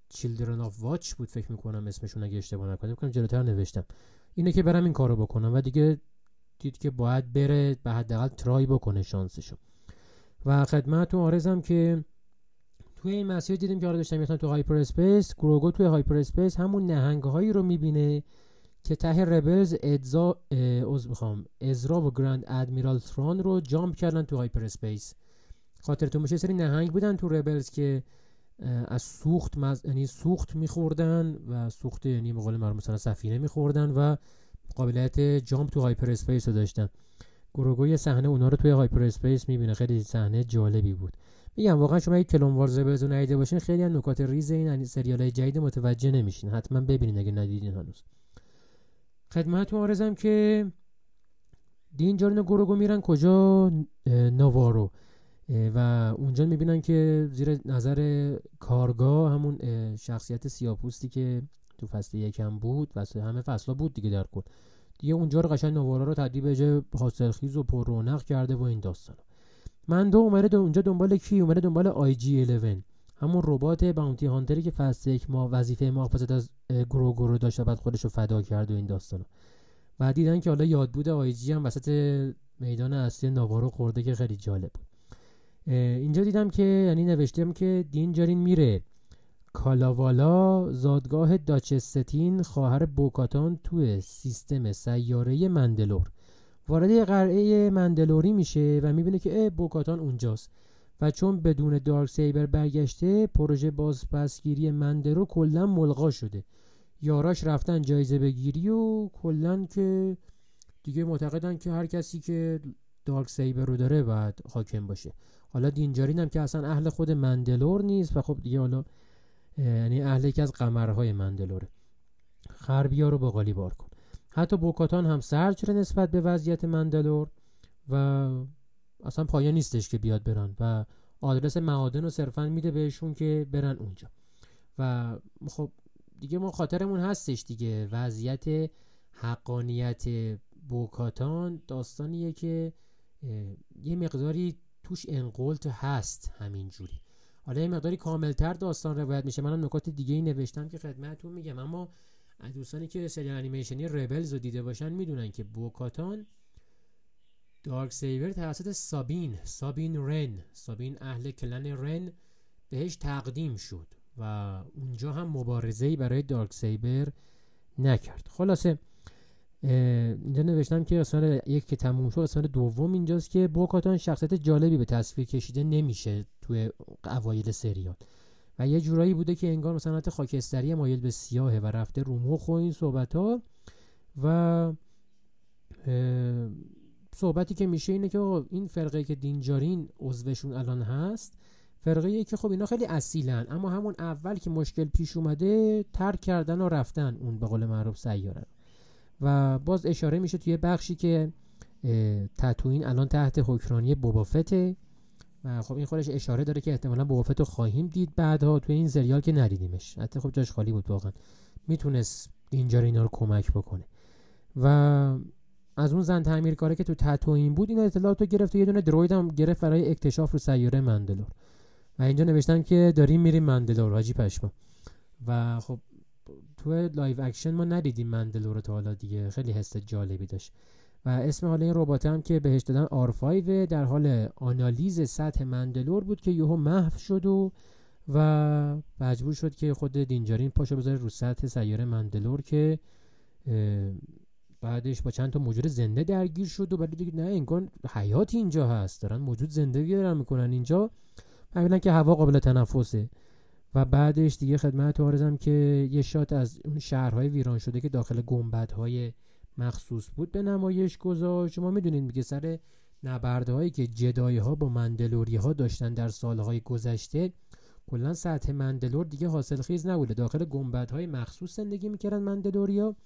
چیلدرن آف واچ بود فکر می‌کنم اسمشون اگه اشتباه نکنم بکنم جلوتر نوشتم. اینه که برم این کارو بکنم و دیگه دید که باید بره به حداقل ترای بکنه شانسشو. و خدمتتون آرزم که توی این مسیر دیدیم که حالا داشتم می‌تونم تو هایپر اسپیس گروگو توی هایپر اسپیس همون نهنگ هایی رو می‌بینه که ته ربلز ادزا از می‌خوام ازرا و گراند ادمیرال ترون رو جامپ کردن تو هایپر اسپیس خاطرتون میشه سری نهنگ بودن تو ربلز که از سوخت مز... یعنی سوخت میخوردن و سوخت یعنی به قول مثلا سفینه میخوردن و قابلیت jump تو hyperspace رو داشتن. گروگو یه صحنه اونا رو توی hyperspace می‌بینه. خیلی صحنه جالبی بود. میگم واقعا شما یک Clone Wars رو ندیده باشین خیلی از نکات ریز این سریال های جدید متوجه نمیشین. حتما ببینید اگه ندیدین هنوز. خدمتتون عرضم که دین جارین گروگو میرن کجا؟ نوارو و اونجا می‌بینن که زیر نظر کارگا همون شخصیت سیاپوستی که تو فصل یکم بود و همه فصلا بود دیگه در کل. دیگه اونجا رو قشنگ نوارا رو تبدیل به جای حاصلخیز و پر رونق کرده و این داستان من دو اومده اونجا دنبال کی؟ اومده دنبال آی جی 11 همون ربات باونتی هانتری که فصل یک ما وظیفه محافظت از گرو گرو داشت بعد خودش رو فدا کرد و این داستانا. و دیدن که حالا یاد بوده آی جی هم وسط میدان اصلی ناوارو خورده که خیلی جالب بود. اینجا دیدم که یعنی نوشتم که دین جارین میره. کالاوالا زادگاه داچستین خواهر بوکاتان توی سیستم سیاره مندلور. وارد قرعه مندلوری میشه و می‌بینه که اه بوکاتان اونجاست. و چون بدون دارک سیبر برگشته پروژه بازپسگیری مندلور کلا ملغا شده. یاراش رفتن جایزه بگیری و کلا که دیگه معتقدن که هر کسی که دارک سیبر رو داره باید حاکم باشه. حالا دینجارین هم که اصلا اهل خود مندلور نیست و خب دیگه حالا یعنی اهل یکی از قمرهای مندلوره خربیا رو با قالی بار کن. حتی بوکاتان هم سرچره نسبت به وضعیت مندلور و اصلا پایان نیستش که بیاد برن و آدرس معادن رو صرفا میده بهشون که برن اونجا. و خب دیگه ما خاطرمون هستش دیگه. وضعیت حقانیت بوکاتان داستانیه که یه مقداری توش انقلت هست همینجوری. حالا یه مقداری کاملتر داستان روایت میشه. منم نکات دیگه ای نوشتم که خدمتتون میگم. اما دوستانی که سری انیمیشنی ربلز رو دیده باشن می‌دونن که بوکاتان دارک سیور توسط سابین سابین رن سابین اهل کلن رن بهش تقدیم شد و اونجا هم مبارزه برای دارک سیبر نکرد. خلاصه اینجا نوشتم که اصلا یک که تموم شد اصلا دوم اینجاست که بوکاتان شخصیت جالبی به تصویر کشیده نمیشه توی اوایل سریال. و یه جورایی بوده که انگار مثلا خاکستری مایل به سیاهه و رفته رو مخ و این صحبت ها و صحبتی که میشه اینه که این فرقه که دینجارین عضوشون الان هست فرقه که خب اینا خیلی اصیلن اما همون اول که مشکل پیش اومده ترک کردن و رفتن اون به قول معروف سیاره و باز اشاره میشه توی بخشی که تتوین الان تحت حکرانی بوبافته و خب این خودش اشاره داره که احتمالا بوبافت رو خواهیم دید بعدها توی این سریال که ندیدیمش. حتی خب جاش خالی بود واقعا. می‌تونست اینجا اینا رو کمک بکنه. و از اون زن تعمیر کاره که تو تتوین بود این اطلاعات رو گرفت و یه دونه droid هم گرفت برای اکتشاف رو سیاره مندلور. و اینجا نوشتن که داریم میریم مندلور حاجی پشما. و خب تو live action ما ندیدیم مندلور رو تا حالا دیگه. خیلی حس جالبی داشت. و اسم حالا این ربات هم که بهش دادن R5 در حال آنالیز سطح مندلور بود که یهو محو شد و و مجبور شد که خود دینجارین پاشو بذاره رو سطح سیاره مندلور که بعدش با چند تا موجود زنده درگیر شد و بعد دیگه نه انگار حیات اینجا هست. دارن موجود زندگی دارن می‌کنن اینجا. فهمیدن که هوا قابل تنفسه. و بعدش دیگه خدمت آرزم که یه شات از اون شهرهای ویران شده که داخل گنبدهای مخصوص بود به نمایش گذاشت. شما می‌دونید میگه سر نبردهایی که جدایی ها با مندلوری ها داشتن در سالهای گذشته کلا سطح مندلور دیگه حاصل خیز نبوده. داخل گنبدهای مخصوص زندگی می‌کردن مندلوریا.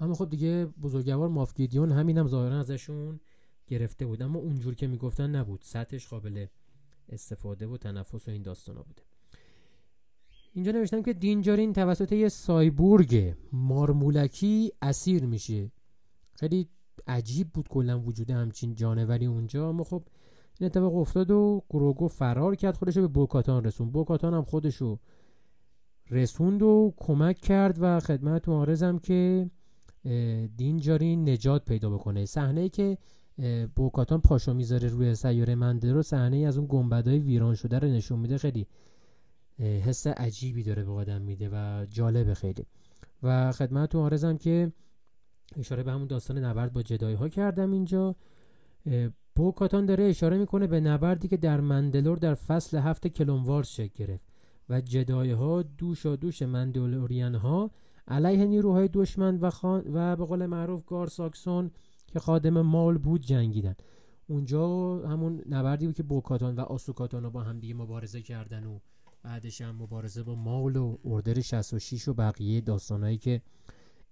اما خب دیگه بزرگوار مافگیدیون همین هم ظاهرا ازشون گرفته بود. اما اونجور که می‌گفتن نبود. سطحش قابل استفاده و تنفس و این داستانا بوده. اینجا نوشتم که دینجارین توسط یه سایبورگ مارمولکی اسیر میشه. خیلی عجیب بود کلا وجود همچین جانوری اونجا اما خب این اتفاق افتاد و گروگو فرار کرد خودشو به بوکاتان رسوند. بوکاتان هم خودشو رسوند و کمک کرد و خدمت معارضم که دینجارین نجات پیدا بکنه. صحنه که بوکاتان پاشو می‌ذاره روی سیاره منده رو صحنه از اون گنبدای ویران شده رو نشون میده. خیلی حس عجیبی داره به آدم میده و جالبه خیلی. و خدمتتون آرزم که اشاره به همون داستان نبرد با جدای ها کردم اینجا. بوکاتان داره اشاره می‌کنه به نبردی که در مندلور در فصل هفت کلونوارز شکل گرفت و جدای ها دوش دوش مندلورین ها علیه نیروهای دشمن و, خان و به قول معروف گار ساکسون که خادم مال بود جنگیدن. اونجا همون نبردی بود که بوکاتان و آسوکاتان با هم دیگه مبارزه کردن و بعدش هم مبارزه با مال و اردر 66 و بقیه داستانهایی که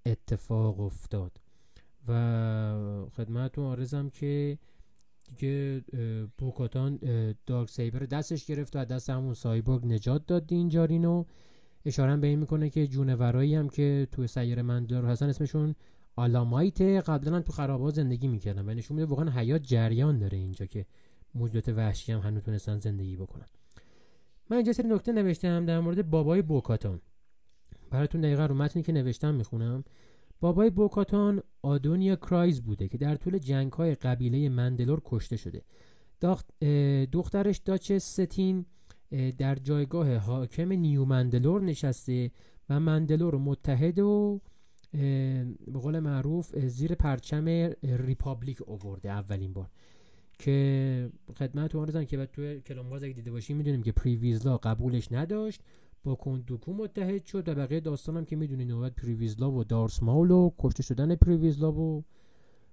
اتفاق افتاد. و خدمتتون آرزم که دیگه بوکاتان دارک سیبر دستش گرفت و از دست همون سایبورگ نجات داد دینجارینو اشاره به این می‌کنه که جونورایی هم که تو سیر مندلور هستن اسمشون آلامایت قبلا تو خرابات زندگی می‌کردن و نشون میده واقعا حیات جریان داره اینجا که موجودات وحشی هم هنوز تونستن زندگی بکنن. من اینجا سری نکته نوشتم در مورد بابای بوکاتان. براتون دقیقا رو متنی که نوشتم می‌خونم. بابای بوکاتان آدونیا کرایز بوده که در طول جنگ های قبیله مندلور کشته شده. دخترش Duchess ستین در جایگاه حاکم New مندلور نشسته و مندلور متحد و به قول معروف زیر پرچم Republic اوورده اولین بار. که خدمت تو که تو Clone Wars اگه دیده باشیم می‌دونیم که پریویزلا قبولش نداشت. با کنت دوکو متحد شد و بقیه داستانم که می‌دونین نوبت پریویزلا و دارسمال و کشته شدن پریویزلا و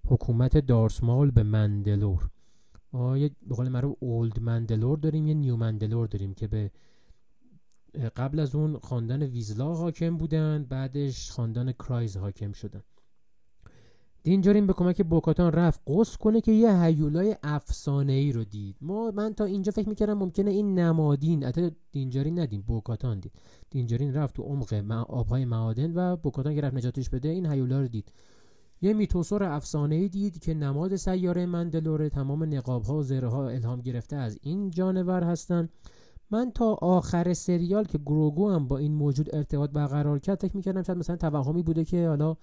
حکومت دارسمال به مندلور. ما یه به قول معروف اولد مندلور داریم یه نیو مندلور داریم که به قبل از اون خاندان ویزلا حاکم بودن بعدش خاندان کرایز حاکم شدن. دینجارین به کمک بوکاتان رفت. قصد کنه که یه هیولای افسانه ای رو دید. ما من تا اینجا فکر می‌کردم ممکنه این نمادین حتی دینجارین ندیم بوکاتان دید. دینجارین رفت تو عمق آبهای معادن و بوکاتان که نجاتش بده این هیولا رو دید. یه میتوسور افسانه ای دید که نماد سیاره مندلوره تمام نقاب ها و زره ها الهام گرفته از این جانور هستن. من تا آخر سریال که گروگو هم با این موجود ارتباط برقرار کرد فکر می‌کردم شاید مثلا توهمی بوده که حالا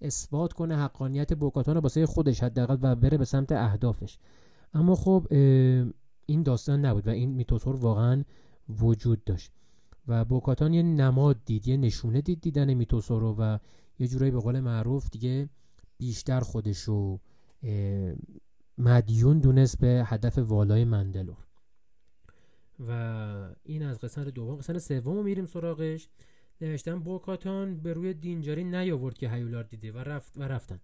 اثبات کنه حقانیت بوکاتان واسه خودش حداقل و بره به سمت اهدافش. اما خب این داستان نبود و این میتوسور واقعا وجود داشت. و بوکاتان یه نماد دید یه نشونه دید دیدن میتوسور رو و یه جورایی به قول معروف دیگه بیشتر خودشو مدیون دونست به هدف والای مندلور. و این از قسمت دوم. قسمت سوم میریم سراغش. نوشتن بوکاتان به روی دینجاری نیاورد که هیولار دیده و رفت و رفتن.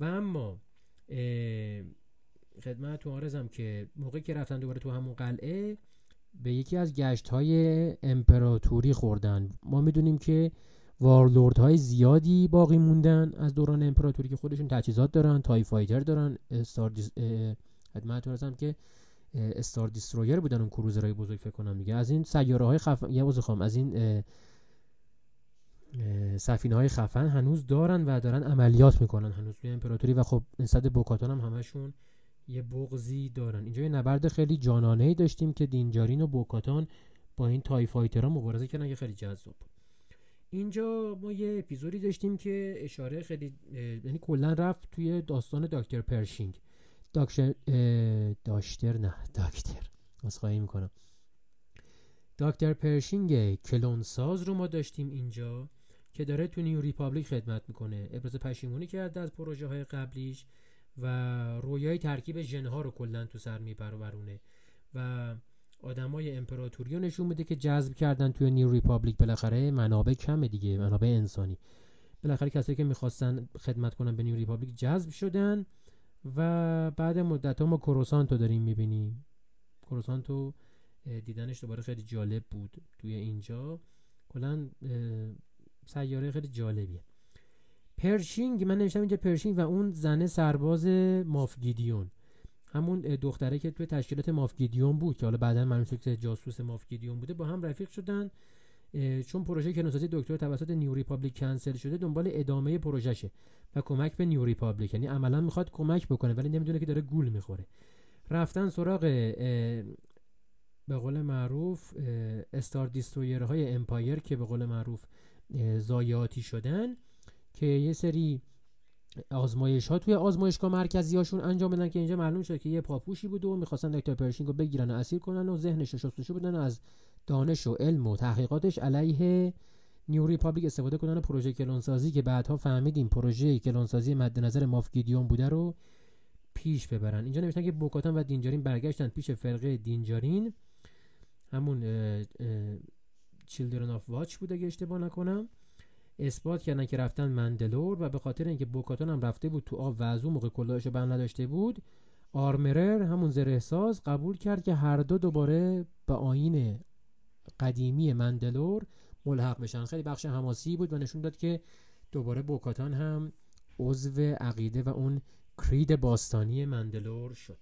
و اما خدمت آرزم که موقعی که رفتن دوباره تو همون قلعه به یکی از گشت های امپراتوری خوردن. ما می‌دونیم که وارلورد های زیادی باقی موندن از دوران امپراتوری که خودشون تجهیزات دارن تای فایتر دارن. خدمت آرزم که استار دیسترویر بودن اون کروزرهای بزرگ فکر کنم دیگه. از این سیاره های خف... یه از این سفینه های خفن هنوز دارن و دارن عملیات می‌کنن هنوز توی امپراتوری و خب نسبت بوکاتان هم همشون یه بغزی دارن. اینجا یه نبرد خیلی جانانه ای داشتیم که دینجارین و بوکاتان با این TIE ها مبارزه کردن که خیلی جذاب اینجا ما یه اپیزودی داشتیم که اشاره خیلی یعنی کلا رفت توی داستان دکتر پرشینگ. دکتر داشتر نه دکتر. خواهش می‌کنم. دکتر پرشینگ کلونساز رو ما داشتیم اینجا. که داره تو New Republic خدمت می‌کنه. ابراز پشیمونی کرده از پروژه های قبلیش و رویای ترکیب ژنها رو کلا تو سر می‌پرورونه و آدمای امپراتوری رو نشون میده که جذب کردن توی New Republic بالاخره منابع کمه دیگه منابع انسانی. بالاخره کسایی که می‌خواستن خدمت کنن به New Republic جذب شدن و بعد مدت ها ما کروسانتو داریم می‌بینیم. کروسانتو دیدنش دوباره خیلی جالب بود توی اینجا. کلا سیاره خیلی جالبیه. پرشینگ من نوشتم اینجا پرشینگ و اون زنه سرباز مافگیدیون همون دختره که توی تشکیلات مافگیدیون بود که حالا بعدا معلوم شد که جاسوس مافگیدیون بوده با هم رفیق شدن. چون پروژه کنوسازی دکتر توسط New Republic کنسل شده دنبال ادامه پروژهشه و کمک به New Republic. یعنی عملا می‌خواد کمک بکنه ولی نمی‌دونه که داره گول می‌خوره. رفتن سراغ به قول معروف Star Destroyer های Empire که به قول معروف ضایعاتی شدن که یه سری آزمایش ها توی آزمایشگاه مرکزی هاشون انجام بدن که اینجا معلوم شد که یه پاپوشی بود و می‌خواستن دکتر پرشینگ رو بگیرن و اسیر کنن و ذهنش رو شستشو بدن و از دانش و علم و تحقیقاتش علیه New Republic استفاده کنن پروژه کلونسازی که بعدها فهمیدیم پروژه کلونسازی مد نظر ماف گیدیون بوده رو پیش ببرن. اینجا نوشتن که بوکاتان و دینجارین برگشتن پیش فرقه دینجارین. همون چیلدرن آف واچ بوده اگه اشتباه نکنم. اثبات کردن که رفتن مندلور و به خاطر اینکه بوکاتان هم رفته بود تو آب و از اون موقع کلاهشو بند نداشته بود آرمرر همون زرهساز قبول کرد که هر دو دوباره به آین قدیمی مندلور ملحق بشن. خیلی بخش حماسی بود و نشون داد که دوباره بوکاتان هم عضو عقیده و اون کرید باستانی مندلور شد.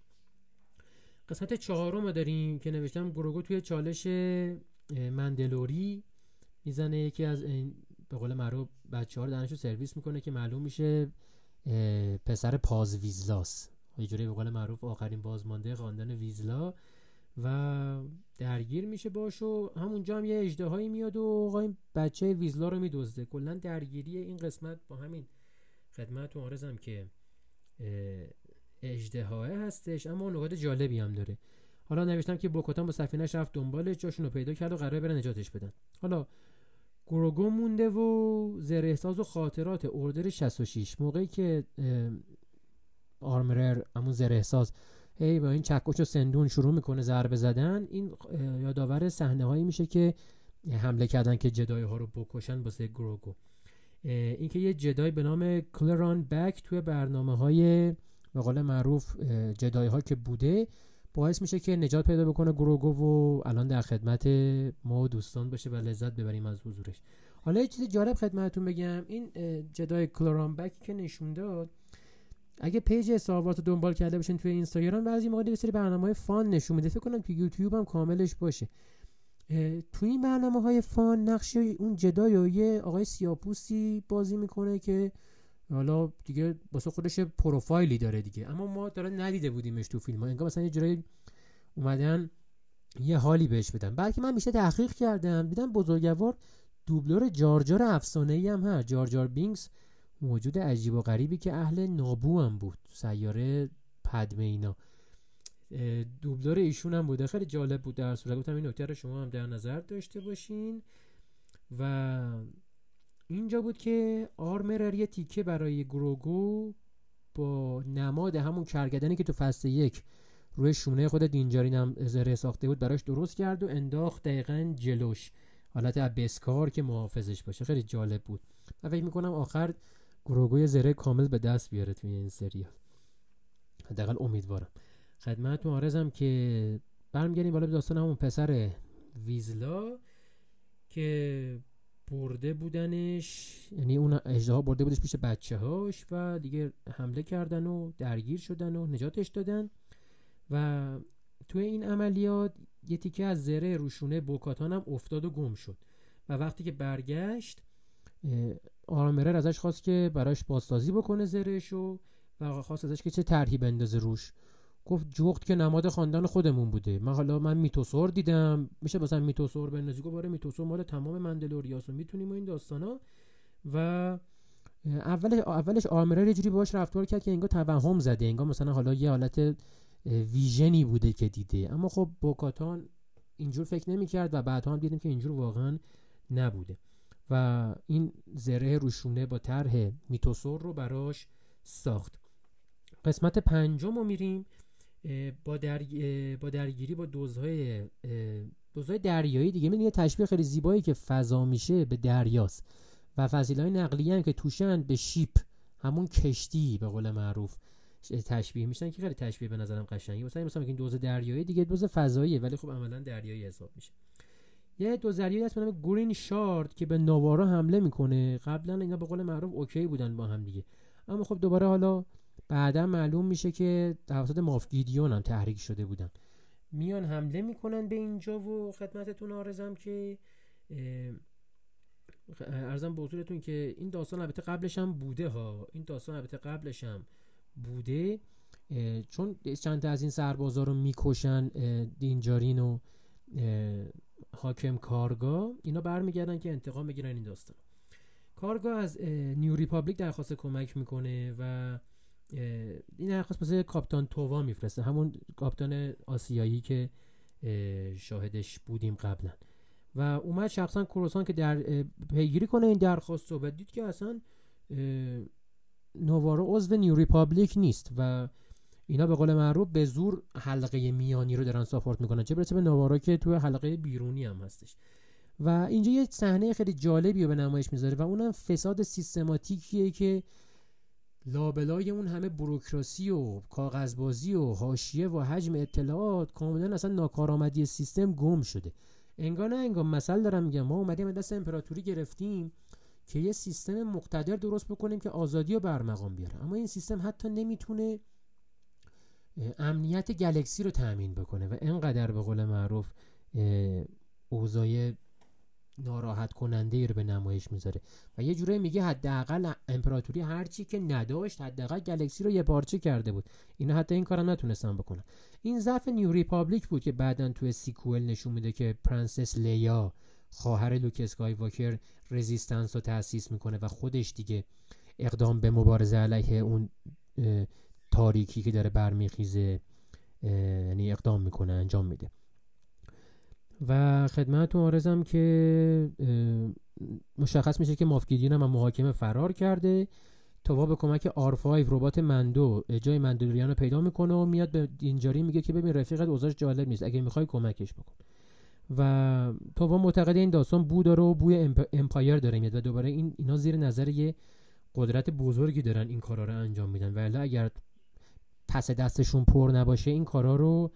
قسمت چهارم داریم که نوشتم گروگو توی چالش مندلوری می‌زنه یکی از به قول معروف بچه ها رو سرویس می‌کنه که معلوم میشه پسر پاز ویزلاس یه جوری به قول معروف آخرین بازمانده خاندان ویزلا و درگیر میشه باش و همونجا هم یه اجده میاد و آقای بچه ویزلا رو میدزده. کلا درگیری این قسمت با همین خدمت آرزم که اجده هستش اما نکات جالبی هم داره. حالا نوشتم که بوکوتان با سفینهش رفت دنبالش جاشون رو پیدا کرد و قرار بره نجاتش بدن. حالا گروگو مونده و زرهساز و خاطرات اردر 66 موقعی که آرمرر همون زرهساز هی با این چکش و سندون شروع می‌کنه ضربه زدن این یادآور صحنه هایی میشه که حمله کردن که جدای ها رو بکشن باسه گروگو. اینکه یه جدای به نام کلران بک توی برنامه های به قول معروف جدای ها که بوده باعث میشه که نجات پیدا بکنه گروگو و الان در خدمت ما و دوستان باشه و لذت ببریم از حضورش. حالا یه چیز جالب خدمتتون بگم این جدای کلران بک که نشون داد اگه پیج استاروارت رو دنبال کرده باشین توی اینستاگرام بعضی موقع یه سری برنامه‌های فان نشون میده. فکر کنم تو یوتیوب هم کاملش باشه. توی این برنامه های فان نقش اون جدای و یه آقای سیاپوسی بازی می‌کنه که حالا دیگه واسه خودش پروفایلی داره دیگه. اما ما داره ندیده بودیمش تو فیلم ها. انگار مثلا یه جورایی اومدن یه حالی بهش بدن. بلکه من میشه تحقیق کردم. دیدم بزرگوار دوبلور جارجار افسانه ای هم هست. جارجار بینکس موجود عجیب و غریبی که اهل نابو هم بود. سیاره پدمه اینا. دوبلور ایشون هم بوده. خیلی جالب بود در صورت. گفتم این نکته رو شما هم در نظر داشته باشین. و اینجا بود که آرمرر یه تیکه برای گروگو با نماد همون کرگدنی که تو فصل یک روی شونه خود دینجارین هم زره ساخته بود براش درست کرد و انداخت دقیقا جلوش. حالت بسکار که محافظش باشه. خیلی جالب بود. و فکر می‌کنم آخر گروگوی زره کامل به دست بیاره توی این سریال حداقل امیدوارم. خدمتتون آرزم که برمیگردیم بالا به داستان همون پسر ویزلا که برده بودنش. یعنی اون اجده برده بودش پیش بچه هاش و دیگه حمله کردن و درگیر شدن و نجاتش دادن. و توی این عملیات یه تیکه از زره روشونه بوکاتان هم افتاد و گم شد. و وقتی که برگشت آرامرر ازش خواست که براش بازسازی بکنه زرهش و خواست ازش که چه طرحی بندازه روش. گفت جغت که نماد خاندان خودمون بوده. من حالا من میتوسور دیدم. میشه مثلا میتوسور بندازی گفت باره میتوسور مال تمام مندلوریاس و می‌تونیم این داستانا. و اولش اولش آرمرر یه جوری باش رفتار کرد که انگار توهم زده. انگار مثلا حالا یه حالت ویژنی بوده که دیده. اما خب بوکاتان اینجور فکر نمی‌کرد و بعدها هم دیدیم که اینجور واقعا نبوده. و این زره روشونه با طرح میتوسور رو براش ساخت. قسمت پنجم رو میریم. با, در... با درگیری با دوزهای دوزهای دریایی دیگه. من یه تشبیه خیلی زیبایی که فضا میشه به دریاست و فضیلای نقلیه هم که توشن به شیپ همون کشتی به قول معروف تشبیه میشن که خیلی تشبیه به نظرم قشنگه. مثلا مثلا این دوز دریایی دیگه دوز فضاییه ولی خب عملا دریایی حساب میشه. یه دو دریایی هست به نام گرین شارد که به نوارا حمله می‌کنه. قبلا اینا به قول معروف اوکی بودن با هم دیگه. اما خب دوباره حالا بعدا معلوم میشه که توسط ماف گیدیون هم تحریک شده بودن. میان حمله می‌کنن به اینجا و خدمتتون آرزم که ارزم به حضورتون که این داستان البته قبلش هم بوده ها. این داستان البته قبلش هم بوده. چون چند تا از این سربازا رو می‌کشن دینجارین و حاکم کارگا اینا برمیگردن که انتقام بگیرن این داستان. کارگا از New Republic درخواست کمک می‌کنه و این درخواست مثل captain تووا میفرسته. همون captain آسیایی که شاهدش بودیم قبلا. و اومد شخصا کروسانت که پیگیری کنه این درخواست و دید که اصلا نوارو عضو New Republic نیست و اینا به قول معروف به زور حلقه میانی رو دارن ساپورت می‌کنن. چه برسه به نوارو که تو حلقه بیرونی هم هستش. و اینجا یه صحنه خیلی جالبی رو به نمایش می‌ذاره و اونم فساد سیستماتیکیه که لابلای اون همه بروکراسی و کاغذبازی و حاشیه و حجم اطلاعات کاملا اصلا ناکارآمدی سیستم گم شده. انگار نه انگار مثل دارم میگم ما اومدیم دست امپراتوری گرفتیم که یه سیستم مقتدر درست بکنیم که آزادی رو برمقام بیاره. اما این سیستم حتی نمی‌تونه امنیت galaxy رو تأمین بکنه و انقدر به قول معروف اوضاع ناراحت کننده رو به نمایش می‌ذاره. و یه جوره میگه حداقل امپراتوری هرچی که نداشت حداقل galaxy رو یه پارچه کرده بود. اینا حتی این کارم نتونستن بکنن. این ضعف New Republic بود که بعدا توی sequel نشون میده که پرنسس لیا خواهر لوک اسکای واکر Resistance رو تأسیس می‌کنه و خودش دیگه اقدام به مبارزه علیه اون تاریکی که داره برمیخیزه یعنی اقدام می‌کنه انجام میده. و خدمتتون آرزم که مشخص میشه که مافگیدین هم محاکمه فرار کرده تووا به کمک R5 ربات مندو جای مندلوریان رو پیدا می‌کنه و میاد به دینجاری میگه که ببین رفیقت اوضاعش جالب نیست اگه می‌خوای کمکش بکن. و تووا معتقد این داستان بو داره و بوی امپایر داره میاد و دوباره این اینا زیر نظر یه قدرت بزرگی دارن این کارا رو انجام میدن. ولی اگر پس دستشون پر نباشه این کارا رو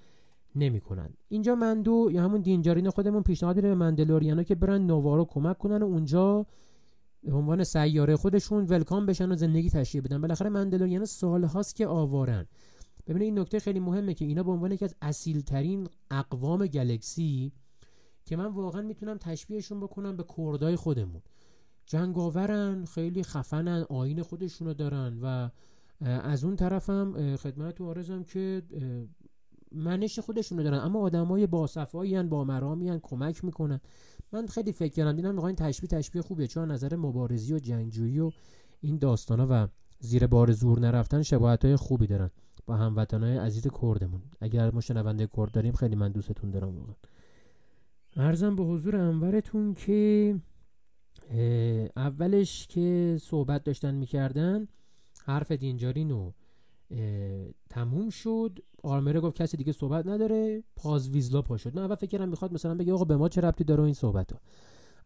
نمی‌کنن اینجا مندو یا همون دینجارین خودمون پیشنهاد میده به مندلوریانا که برن نوارو کمک کنن و اونجا به عنوان سیاره خودشون ولکام بشن و زندگی تشریح بدن. بالاخره مندلوریانا سال هاست که آوارن. ببینید این نکته خیلی مهمه که اینا به عنوان یکی از اصیل ترین اقوام گلکسی که من واقعا می‌تونم تشبیهشون بکنم به کردای خودمون. جنگاورن خیلی خفنن آین خودشونو دارن و از اون طرفم خدمت آرزم که منش خودشونو دارن. اما آدمای باصفایی ان با مرامی ان کمک می‌کنن. من خیلی فکر کردم دیدم واقعا تشبیه تشبیه خوبه. چون نظر مبارزی و جنگجویی و این داستانا و زیر بار زور نرفتن شباهت های خوبی دارن. با هموطنای عزیز کردمون. اگر ما شنونده کرد داریم خیلی من دوستتون دارم واقعا. ارزم به حضور انورتون که اولش که صحبت داشتن می‌کردن حرف دینجارین و تموم شد. آرمره گفت کسی دیگه صحبت نداره. پاز ویزلا پا شد. من اول فکر کردم می‌خواد مثلا بگه آقا به ما چه ربطی داره این صحبت ها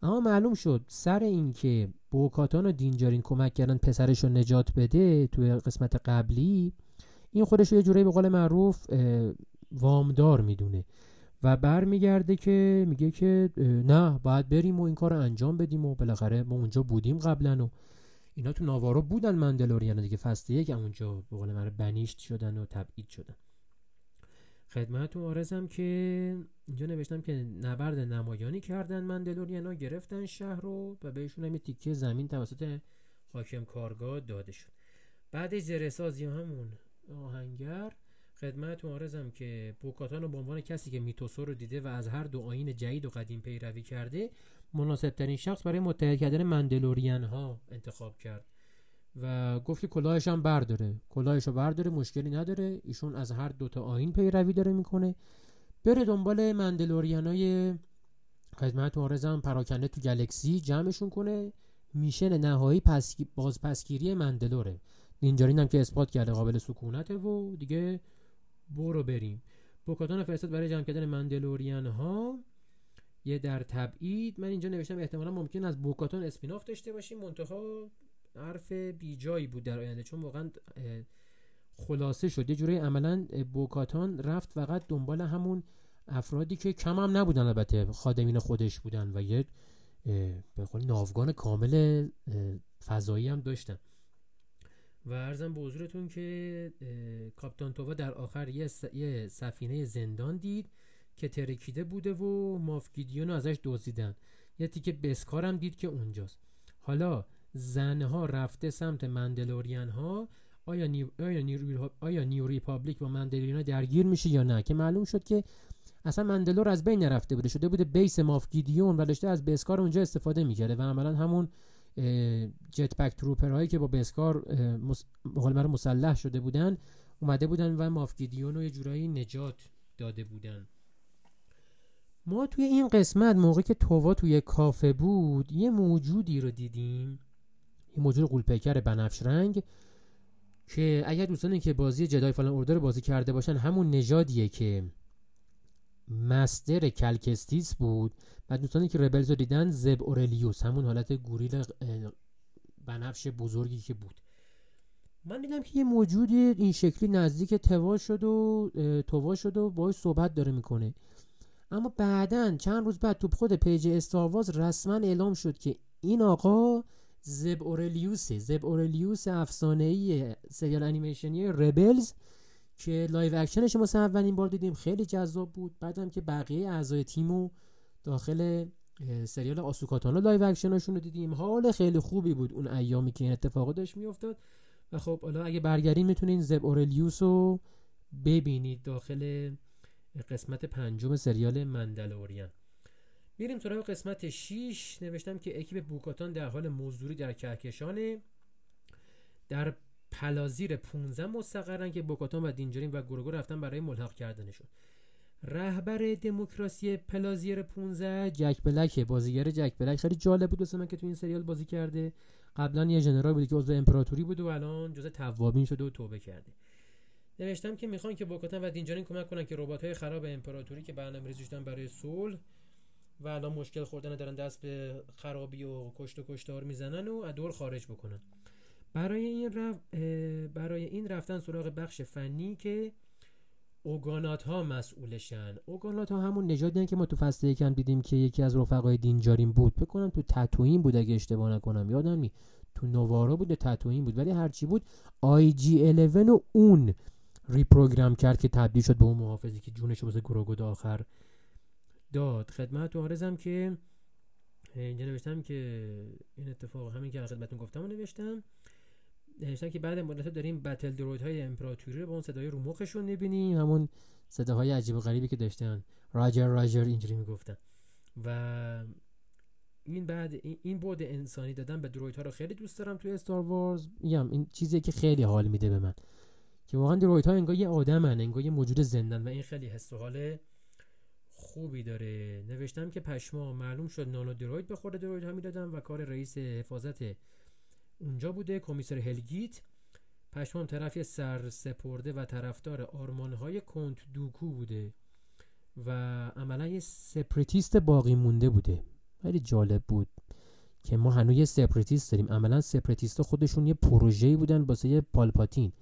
اما معلوم شد سر اینکه بوکاتان و دینجارین کمک کردن پسرش رو نجات بده توی قسمت قبلی این خودش یه جوری به قول معروف وامدار می‌دونه. و برمیگرده که میگه که نه باید بریم و این کار رو انجام بدیم و بالاخره ما اونجا بودیم قبلا و اینا تو ناوارو بودن مندلوریان دیگه. فصل یک اونجا به قول من بنیشت شدن و تبعید شدن. خدمتتون آرزم که اینجا نوشتم که نبرد نمایانی کردن مندلوریانا گرفتن شهر رو و بهشون هم تیکه زمین توسط حاکم کارگاه داده شد. بعد زرسازی همون آهنگر. خدمت آرزم که بوکاتان رو به عنوان کسی که میتوسو رو دیده و از هر دو آین جدید و قدیم پیروی کرده مناسب ترین شخص برای متحد کردن مندلورین ها انتخاب کرد و گفت کلاهش هم برداره. کلاهش رو برداره مشکلی نداره. ایشون از هر دوتا آین پیروی داره می‌کنه. بره دنبال مندلورین های خدمت آرزم پراکنده تو گلکسی جمعشون کنه. میشن نهایی پس بازپسگیری مندلوره. اینجارین هم که اثبات کرده قابل سکونته و دیگه برو بریم. بوکاتان فرستاد برای جمع کردن مندلورین ها یه در تبعید. من اینجا نوشتم احتمالا ممکن از بوکاتان اسپیناف داشته باشیم. منتها حرف بیجایی بود در آینده چون واقعا خلاصه شد. یه جوری عملا بوکاتان رفت فقط دنبال همون افرادی که کم هم نبودن. البته خادمین خودش بودن و یه یه ناوگان کامل فضایی هم داشتن. و عرضم به حضورتون که captain تووا در آخر یه سفینه زندان دید. که ترکیده بوده و مافگیدیون ازش دزدیدن. یه تیکه بسکار هم دید که اونجاست. حالا ظن‌ها رفته سمت مندلورین ها آیا New, آیا New, Republic با مندلورین درگیر میشه یا نه؟ که معلوم شد که اصلا مندلور از بین نرفته بوده. شده بوده بیس مافگیدیون و داشته از بسکار اونجا استفاده می‌کرده و عملا همون جت پک تروپر هایی که با بسکار مقال مسلح شده بودن اومده بودن و مافگیدیون رو یه جورایی نجات داده بودن. ما توی این قسمت موقعی که تووا توی کافه بود یه موجودی رو دیدیم. یه موجود قولپیکر بنفش رنگ که اگر دوستانی که بازی جدای فلان اوردر بازی کرده باشن همون نژادیه که master کل کستیس بود. و دوستانی که Rebels رو دیدن زب اورلیوس همون حالت گوریل بنفش بزرگی که بود. من دیدم که یه موجودی این شکلی نزدیک توا شد و توا شد و باش صحبت داره می‌کنه. اما بعدا چند روز بعد تو خود page Star Wars رسما اعلام شد که این آقا زب اورلیوسه زب اورلیوس افسانه ای سریال انیمیشنی Rebels که live action ش ما اولین بار دیدیم خیلی جذاب بود. بعدم که بقیه اعضای تیمو داخل سریال آسوکاتانا live action شون رو دیدیم. حال خیلی خوبی بود اون ایامی که این اتفاق داشت میافتاد. و خب حالا اگه برگردین می‌تونین زب اورلیوس رو ببینید داخل قسمت پنجم سریال مندلوریان. میریم سراغ قسمت 6 نوشتم که اکیپ بوکاتان در حال مزدوری در کهکشانه. در پلازیر 15 مستقرن که بوکاتان و دینجرین و گروگو رفتن برای ملحق کردنشون. رهبر دموکراسی پلازیر 15 جک بلک. بازیگر جک بلک خیلی جالب بود واسه من که تو این سریال بازی کرده. قبلا یه ژنرال بود که عضو امپراتوری بود و الان جزء توابین شده و توبه کرده. نوشتم که می‌خوان که بوکاتان و دینجرین کمک کنن که ربات خراب امپراتوری که برنامه ریزی برای صلح و الان مشکل خوردن دارن دست به خرابی و کشت و کشتار می‌زنن و از دور خارج بکنن. برای این رف... برای این رفتن سراغ بخش فنی که اوگانات ها مسئولشن. اوگانات ها همون نژادی که ما تو فصل یکم دیدیم که یکی از رفقای دینجارین بود. بکنم تو تتوین بود اگه اشتباه نکنم. یادم نی تو نوارا بود تتوین بود. ولی هرچی بود IG 11 و اون reprogram کرد که تبدیل شد به اون محافظی که جونش واسه گروگو آخر داد. خدمت عرضم که اینجا نوشتم که این اتفاق همین که خدمتتون گفتم نوشتم. نوشتم که بعد مدت داریم بتل دروید های امپراتوری رو با اون صدای رو مخشون می‌بینیم. همون صداهای عجیب و غریبی که داشتن. راجر راجر اینجوری می‌گفتن. و این بعد این بود انسانی دادن به دروید ها رو خیلی دوست دارم توی استار وارز میگم این چیزی که خیلی حال میده به من. که واقعا دروید ها انگار یه آدمن انگار یه موجود زندن و این خیلی حس و حال خوبی داره. نوشتم که پشما معلوم شد nano droid به خود droid ها می‌دادن و کار رئیس حفاظت اونجا بوده کمیسر هلگیت. پشمام طرفی سر سپرده و طرفدار آرمانهای کنت دوکو بوده و عملا یه separatist باقی مونده بوده. خیلی جالب بود که ما هنوز یه separatist داریم. عملا separatist خودشون یه پروژه‌ای بودن واسه پالپاتین.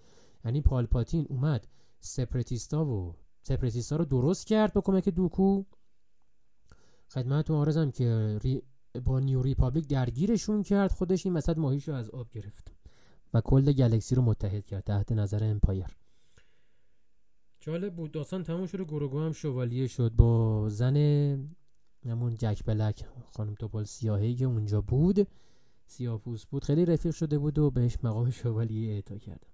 یعنی پالپاتین اومد. separatist ا و separatist ا رو درست کرد با کمک دوکو. خدمتتون عرضم که با New Republic درگیرشون کرد. خودش این وسط ماهیشو از آب گرفت و کل galaxy رو متحد کرد تحت نظر Empire. جالب بود. داستان تموم شد گروگو هم شوالیه شد. با زن همون جک بلک خانم توپول سیاهی که اونجا بود سیاه‌پوست بود خیلی رفیق شده بود و بهش مقام شوالیه اعطا کردن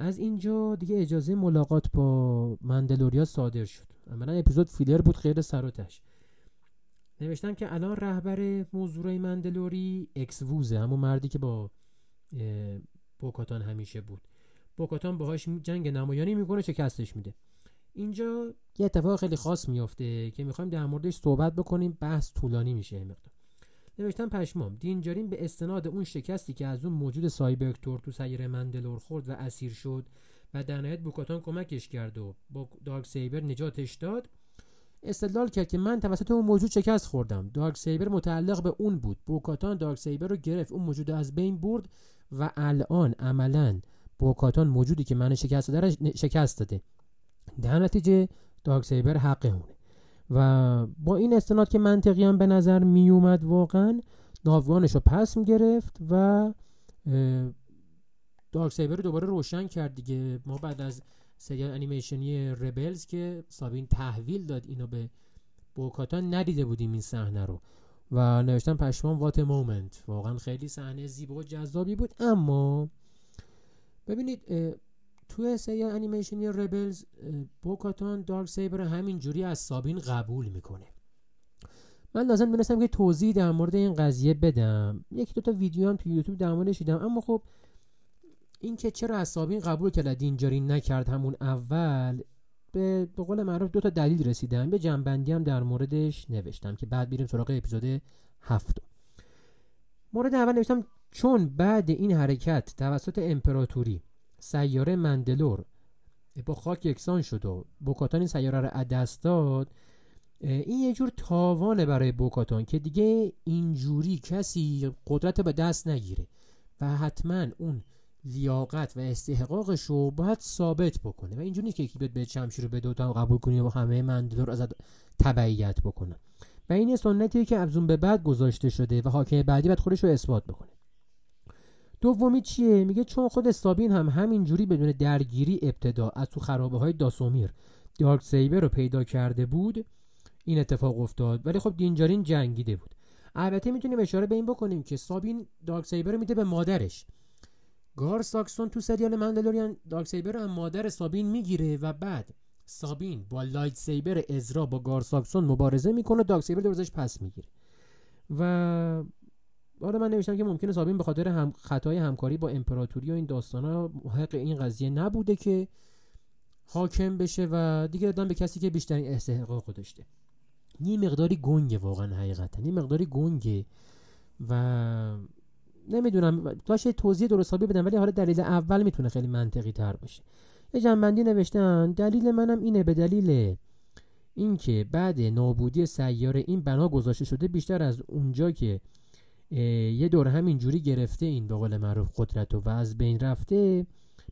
از اینجا دیگه اجازه ملاقات با مندلوریا صادر شد. عملا اپیزود فیلر بود خیلی سر نوشتم که الان رهبر موضوع مندلوری اکس ووزه همون مردی که با بوکاتان همیشه بود. بوکاتان باهاش جنگ نمایانی می‌کنه شکستش میده. اینجا یه اتفاق خیلی خاص میافته که می‌خوایم در موردش صحبت بکنیم بحث طولانی میشه مقدار. نوشتم پشمام. دینجارین به استناد اون شکستی که از اون موجود سایبرکتور تو سیر مندلور خورد و اسیر شد و در نهایت بوکاتان کمکش کرد و با دارک سیبر نجاتش داد. استدلال کرد که من توسط اون موجود شکست خوردم. دارک سیبر متعلق به اون بود. بوکاتان دارک سیبر رو گرفت اون موجود از بین برد و الان عملا بوکاتان موجودی که من شکست داده شکست داده. در نتیجه دارک سیبر حق اونه. و با این استناد که منطقی هم به نظر می اومد واقعا ناوگانش رو پس می گرفت و Darksaber رو دوباره روشن کرد دیگه. ما بعد از سریال انیمیشنی Rebels که سابین تحویل داد اینو به بوکاتان ندیده بودیم این صحنه رو. و نوشتن پشمام what a moment واقعا خیلی صحنه زیبا و جذابی بود. اما ببینید توی سریال انیمیشنی Rebels بوکاتان Darksaber همینجوری از سابین قبول می‌کنه. من لازم دونستم که توضیح در مورد این قضیه بدم. یکی دو تا ویدیو هم تو یوتیوب در موردش دیدم. اما خب این که چرا از سابین قبول کرد دینجاری نکرد همون اول به, به قول معروف دو تا دلیل رسیدم به جنبندی هم در موردش نوشتم که بعد بیریم سراغ اپیزود هفتم. مورد اول نوشتم چون بعد این حرکت توسط امپراتوری سیاره مندلور. با خاک یکسان شد و بوکاتان این سیاره رو دست داد. این یه جور تاوانه برای بوکاتان که دیگه اینجوری کسی قدرت به دست نگیره و حتما اون لیاقت و استحقاقش رو باید ثابت بکنه و اینجوری که یکی به چمشیر رو به دوتا قبول کنی و همه مندلور از تبعیت بکنه. و این سنتیه که ابزون به بعد گذاشته شده و حاکم بعدی باید خودش رو اثبات بکنه. دومی چیه؟ میگه چون خود سابین هم همینجوری بدون درگیری ابتدا از تو خرابه های داسومیر دارک سیبر رو پیدا کرده بود این اتفاق افتاد. ولی خب دینجارین جنگیده بود. البته می‌تونیم اشاره به این بکنیم که سابین Darksaber رو میده به مادرش. گار ساکسون تو سریال مندلوریان Darksaber رو هم مادر سابین می‌گیره و بعد سابین با lightsaber ازرا با گار ساکسون مبارزه می‌کنه Darksaber رو ازش پس می‌گیره. و حالا من نوشتم که ممکنه سابین به خاطر هم خطای همکاری با امپراتوری و این داستانا محق این قضیه نبوده که حاکم بشه و دیگه دادن به کسی که بیشترین استحقاق داشته. یه مقداری گنگه واقعا حقیقتا. یه مقداری گنگه و نمی‌دونم داشت توضیح درست حسابی بدم ولی حالا دلیل اول می‌تونه خیلی منطقی تر باشه. یه جنبندی نوشتن دلیل منم اینه به دلیل اینکه بعد نابودی سیاره این بنا گذاشته شده بیشتر از اونجا که یه دور همینجوری گرفته این به قول معروف قدرت و از بین رفته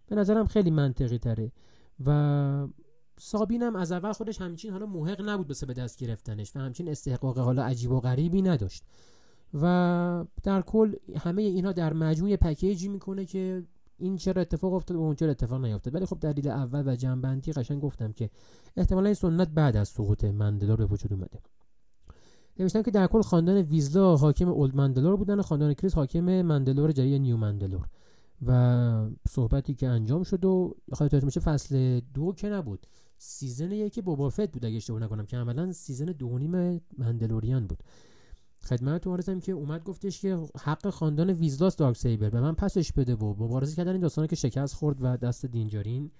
به نظرم خیلی منطقی تره. و سابینم از اول خودش همچین حالا محق نبود بسه به دست گرفتنش و همچین استحقاق حالا عجیب و غریبی نداشت. و در کل همه اینها در مجموع پکیجی می‌کنه که این چرا اتفاق افتاد و اون چرا اتفاق نیفتاد. ولی خب دلیل اول و جنبندی قشنگ گفتم که احتمالا این سنت بعد از سقوط مندلور به وجود اومده. نوشتم که در کل خاندان ویزلا حاکم اولد مندلور بودن و خاندان کریس حاکم مندلور جری نیو مندلور. و صحبتی که انجام شد و خاطرت میشه فصل دو که نبود. سیزن یکی بوبافت بود اگه اشتباه نکنم که عملا سیزن دو نیم مندلوریان بود. خدمت عرضم که اومد گفتش که حق خاندان ویزلاس دارک سیبر به من پسش بده و مبارزه کردن این داستانه که شکست خورد و دست دینجارین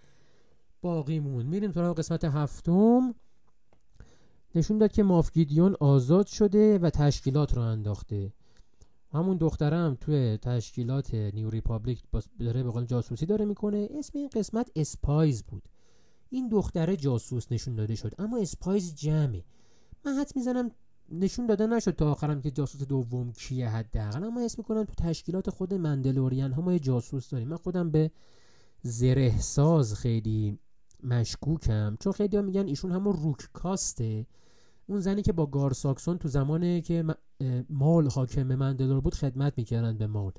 باقی مون میریم سراغ قسمت هفتم. نشون داد که مافگیدیون آزاد شده و تشکیلات رو انداخته. همون دخترم توی تشکیلات New Republic داره به قول جاسوسی داره می‌کنه. اسم این قسمت Spies بود. این دختره جاسوس نشون داده شد. اما Spies جمعه. من حدس می‌زنم نشون داده نشد تا آخرم که جاسوس دوم کیه حداقل. اما اسم می‌کنم تو تشکیلات خود مندلورین ها یه جاسوس داریم. من خودم به زره ساز خیلی مشکوکم. چون خیلی ها میگن ایشون همون روک کاسته اون زنی که با گار ساکسون تو زمانی که مال حاکم مندلور بود خدمت می‌کردن به مال.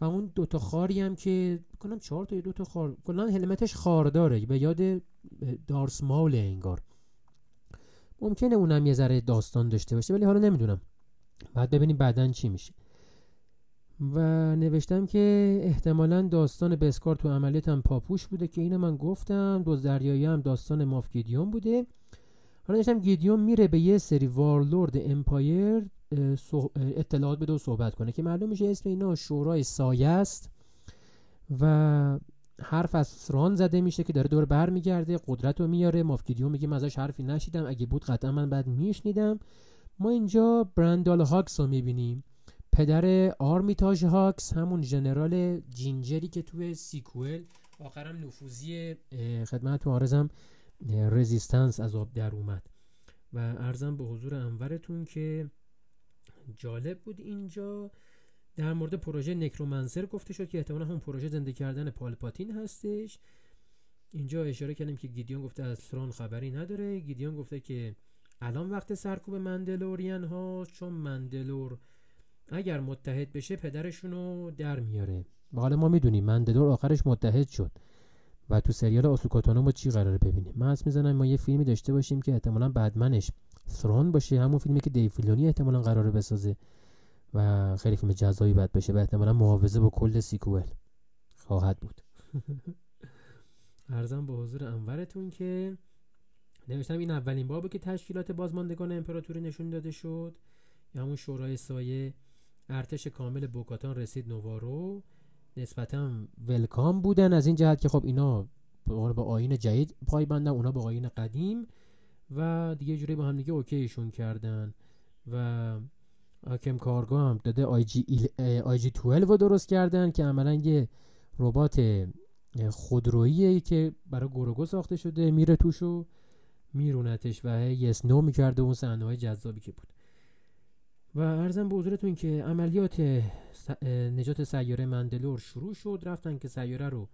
و اون دوتا خاری هم که کنم چهار تا دوتا خار کلا هلمتش خارداره به یاد دارس مال انگار. ممکنه اونم یه ذره داستان داشته باشه ولی حالا نمی‌دونم. بعد ببینیم بعدا چی میشه. و نوشتم که احتمالا داستان بسکار تو عملیات هم پاپوش بوده که اینو من گفتم دوز دریایی هم داستان ماف گیدیون بوده. حالا نوشتم گیدیون میره به یه سری warlord Empire اطلاعات بده و صحبت کنه که معلوم میشه اسم اینا شورای سایه است و حرف از ثران زده میشه که داره داره بر میگرده قدرت رو میاره. مافگیدیو میگه من ازش حرفی نشنیدم. اگه بود قطعا من باید میشنیدم. ما اینجا برندال هاکس رو می‌بینیم. پدر آرمیتاژ هاکس همون ژنرال ginger ی که توی sequel آخرم نفوذی خدمت آرزم رزیستنس از آب در اومد. و ارزم به حضور انورتون که جالب بود اینجا در مورد پروژه نکرومنسر گفته شد که احتمالا هم پروژه زنده کردن پالپاتین هستش. اینجا اشاره کردیم که گیدیون گفته از ترون خبری نداره. گیدیون گفته که الان وقت سرکوب مندلورین ها چون مندلور اگر متحد بشه پدرشونو در میاره. و حالا ما می‌دونیم مندلور آخرش متحد شد. و تو سریال آسوکاتانو ما چی قراره ببینیم؟ من از می‌زنم ما یه فیلمی داشته باشیم که احتمالا بعدمنش ثرون باشه همون فیلمی که دیفیلونی احتمالا قراره بسازه و خیلی فیلم جذابی بد بشه و احتمالا محافظه با کل سیکوئل خواهد بود. ارزم به حضور انورتون که نوشتم این اولین بابه که تشکیلات بازماندگان امپراتوری نشون داده شد. یا همون شورای سایه ارتش کامل بوکاتان رسید نوارو. نسبتا ولکام بودن از این جهت که خب اینا به آین جدید پای بندن اونا به آین قدیم و دیگه جوری با هم دیگه اوکیشون کردن و آکم کارگاه هم داده آی جی, آی جی 12 رو درست کردن که عملا یه ربات خودرویی که برای گروگو ساخته شده میره توش و میرونتش و یس نو می‌کرده اون صحنه های جذابی که بود. و ارزم به حضورتون که عملیات نجات سیاره مندلور شروع شد. رفتن که سیاره رو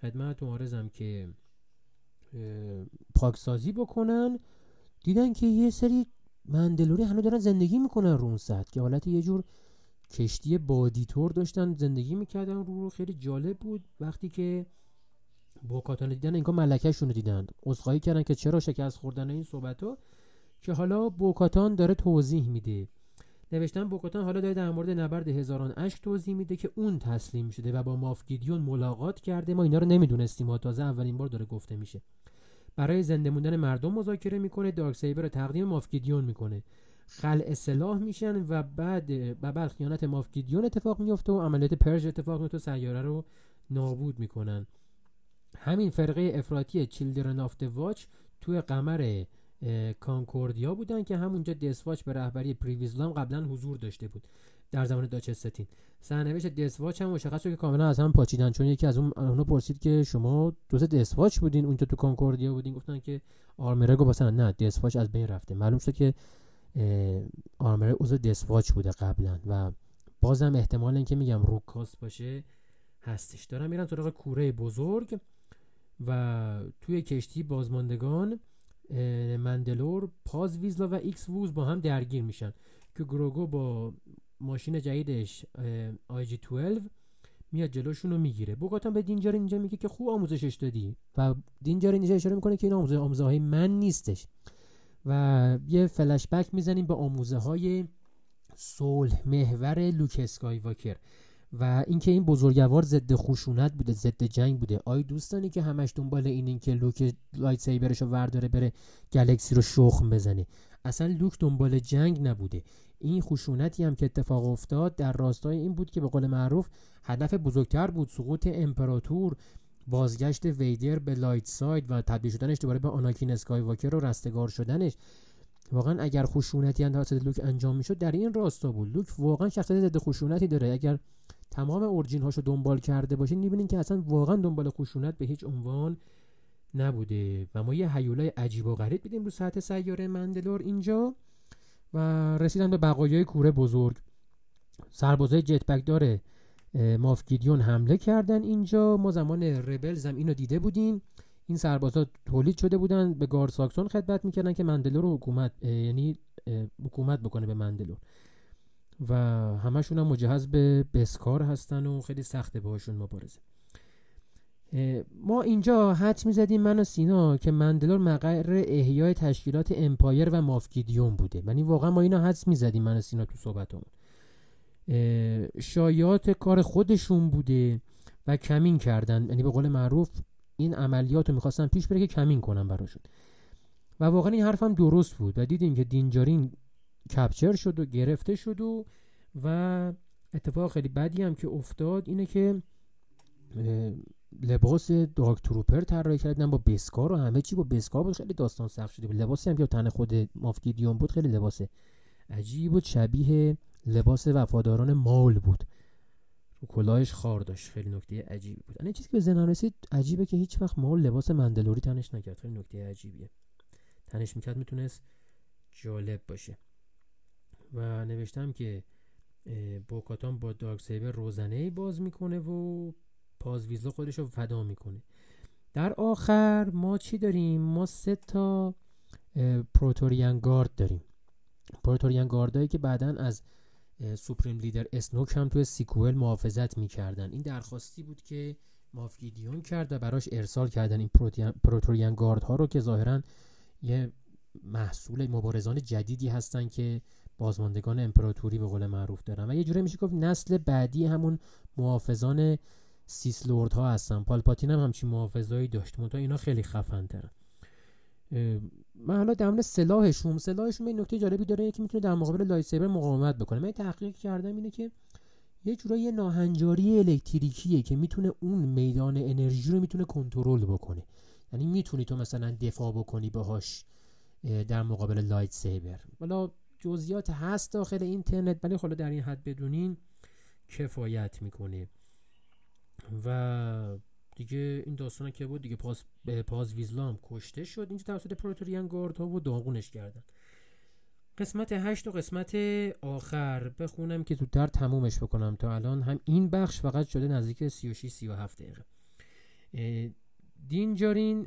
خدمتتون آرزم که پاکسازی بکنن. دیدن که یه سری مندلوری هنوز دارن زندگی می‌کنن رو اون سطح. که حالت یه جور کشتی بادیتور داشتن زندگی می‌کردن. رو خیلی جالب بود. وقتی که بوکاتان دیدن اینکا ملکهشون رو دیدن. عذرخواهی کردن که چرا شکست خوردن این صحبت ها که حالا بوکاتان داره توضیح میده. نوشتن بوکاتان حالا داره در مورد نبرد هزاران اشک توضیح میده که اون تسلیم شده و با مافگیدیون ملاقات کرده. ما اینا رو نمی‌دونستیم. و تازه اولین بار داره گفته میشه. برای زنده موندن مردم مذاکره می‌کنه. دارک سیبر رو تقدیم مافگیدیون می‌کنه. خل اصلاح میشن و بعد و بعد خیانت مافگیدیون اتفاق میفته و عملیات پرژ اتفاق میفته و سیاره رو نابود می‌کنن. همین فرقه افراطی Children of the Watch توی قمر کانکوردیا بودن که همونجا Death Watch به رهبری پریویزلام قبلا حضور داشته بود در زمان Duchess ساتین سرنوشت Death Watch هم مشخص شد که کاملا از هم پاچیدن چون یکی از اون پرسید که شما دوست Death Watch بودین؟ اونجا تو کانکوردیا بودین؟ گفتن که Armorer گفت نه Death Watch از بین رفته. معلوم شد که Armorer عضو Death Watch بوده قبلا و بازم احتمال اینکه میگم روک کاست باشه هستش. دارم میرم سراغ کوره بزرگ و توی کشتی بازماندگان مندلور پاز ویزلا و ایکس ووز با هم درگیر میشن. که گروگو با ماشین جدیدش آی جی 12 میاد جلوشون رو می‌گیره. بوکاتان به دینجار اینجا میگه که خوب آموزشش دادی. و دینجار اینجا اشاره می‌کنه که این آموزه آموزه های من نیستش. و یه فلش بک می‌زنیم به آموزه های صلح محور لوک اسکای واکر و اینکه این بزرگوار ضد خشونت بوده ضد جنگ بوده. آی دوستانی که همش دنبال این که لوک lightsaber ش رو ورداره بره galaxy رو شخم بزنه. اصلا لوک دنبال جنگ نبوده. این خشونتی هم که اتفاق افتاد در راستای این بود که به قول معروف هدف بزرگتر بود سقوط امپراتور بازگشت ویدر به light side و تبدیل شدنش دوباره به آناکین اسکای واکر و رستگار شدنش. واقعا اگر خشونتی هم لوک انجام می‌شد در این راستا بود. لوک واقعا شخصیت ضد خشونتی داره. اگر تمام اورجین هاشو دنبال کرده باشین می‌بینین که اصلا واقعا دنبال خشونت به هیچ عنوان نبوده. و ما یه حیولای عجیب و غریب بیدیم رو سطح سیاره مندلور اینجا و رسیدن به بقایای کوره بزرگ. سربازای جتبک داره مافگیدیون حمله کردن اینجا. ما زمان ربلز هم اینو دیده بودیم. این سربازا تولید شده بودن به گارد ساکسون خدمت می‌کردن که مندلور رو حکومت یعنی حکومت بکنه به مندلور. و همشون هم مجهز به بسکار هستن و خیلی سخته باشون مبارزه ما اینجا حد می‌زدیم من و سینا که مندلور مقر احیای تشکیلات امپایر و مافگیدیون بوده. یعنی واقعا ما اینا حدس می‌زدیم من و سینا تو صحبتمون. شایعات کار خودشون بوده و کمین کردن. یعنی به قول معروف این عملیات رو می‌خواستن پیش بره که کمین کنن براشون. و واقعا این حرفم درست بود. و دیدیم که دینجارین کپچر شد و گرفته شد و و اتفاق خیلی بدی هم که افتاد اینه که لباس دارک تروپر طراحی کردن با بسکار و همه چی با بسکار بود. خیلی داستان سخت شده. بود لباسی هم که تن خود مافگیدیون بود خیلی لباس عجیب بود شبیه لباس وفاداران مال بود. کلاهش خار داشت. خیلی نکته عجیبی بود. این چیزی که به ذهنم رسید عجیبه که هیچ وقت مال لباس مندلوری تنش نکرد. خیلی نکته عجیبیه. تنش می‌کرد می‌تونست جالب باشه. و نوشتم که بوکاتان با دارک سیبر روزنه باز می‌کنه و پازویزا خودش رو فدا می‌کنه. در آخر ما چی داریم؟ ما سه تا Praetorian Guard داریم. Praetorian Guard هایی که بعدا از Supreme Leader اسنوک هم توی sequel محافظت می‌کردن. این درخواستی بود که مافگیدیون کرد و براش ارسال کردن این Praetorian Guard ها رو که ظاهرا یه محصول مبارزان جدیدی هستن که بازماندگان امپراتوری به قول معروف دارن. و یه جوری میشه گفت نسل بعدی همون محافظان Sith Lord ها هستن پالپاتین هم همچین محافظایی داشت. منتها اینا خیلی خفن ترن من حالا در سلاحشون سلاحشون یه نکته جالبی داره. که می‌تونه در مقابل lightsaber مقاومت بکنه. من تحقیق کردم اینه که یه جورایی ناهنجاری الکتریکیه که می‌تونه اون میدان انرژی رو می‌تونه کنترل بکنه. یعنی می‌تونی تو مثلا دفاع بکنی باهاش در مقابل lightsaber حالا جزئیات هست داخل اینترنت ولی حالا در این حد بدونین کفایت می‌کنه. و دیگه این داستان که بود دیگه پاس پاز ویزلام کشته شد. اینجا توسط پروتوریان گارد ها و داغونش کردن. قسمت هشت و قسمت آخر. بخونم که زودتر تمومش بکنم. تا الان هم این بخش فقط شده نزدیک 36 37 دقیقه. دینجارین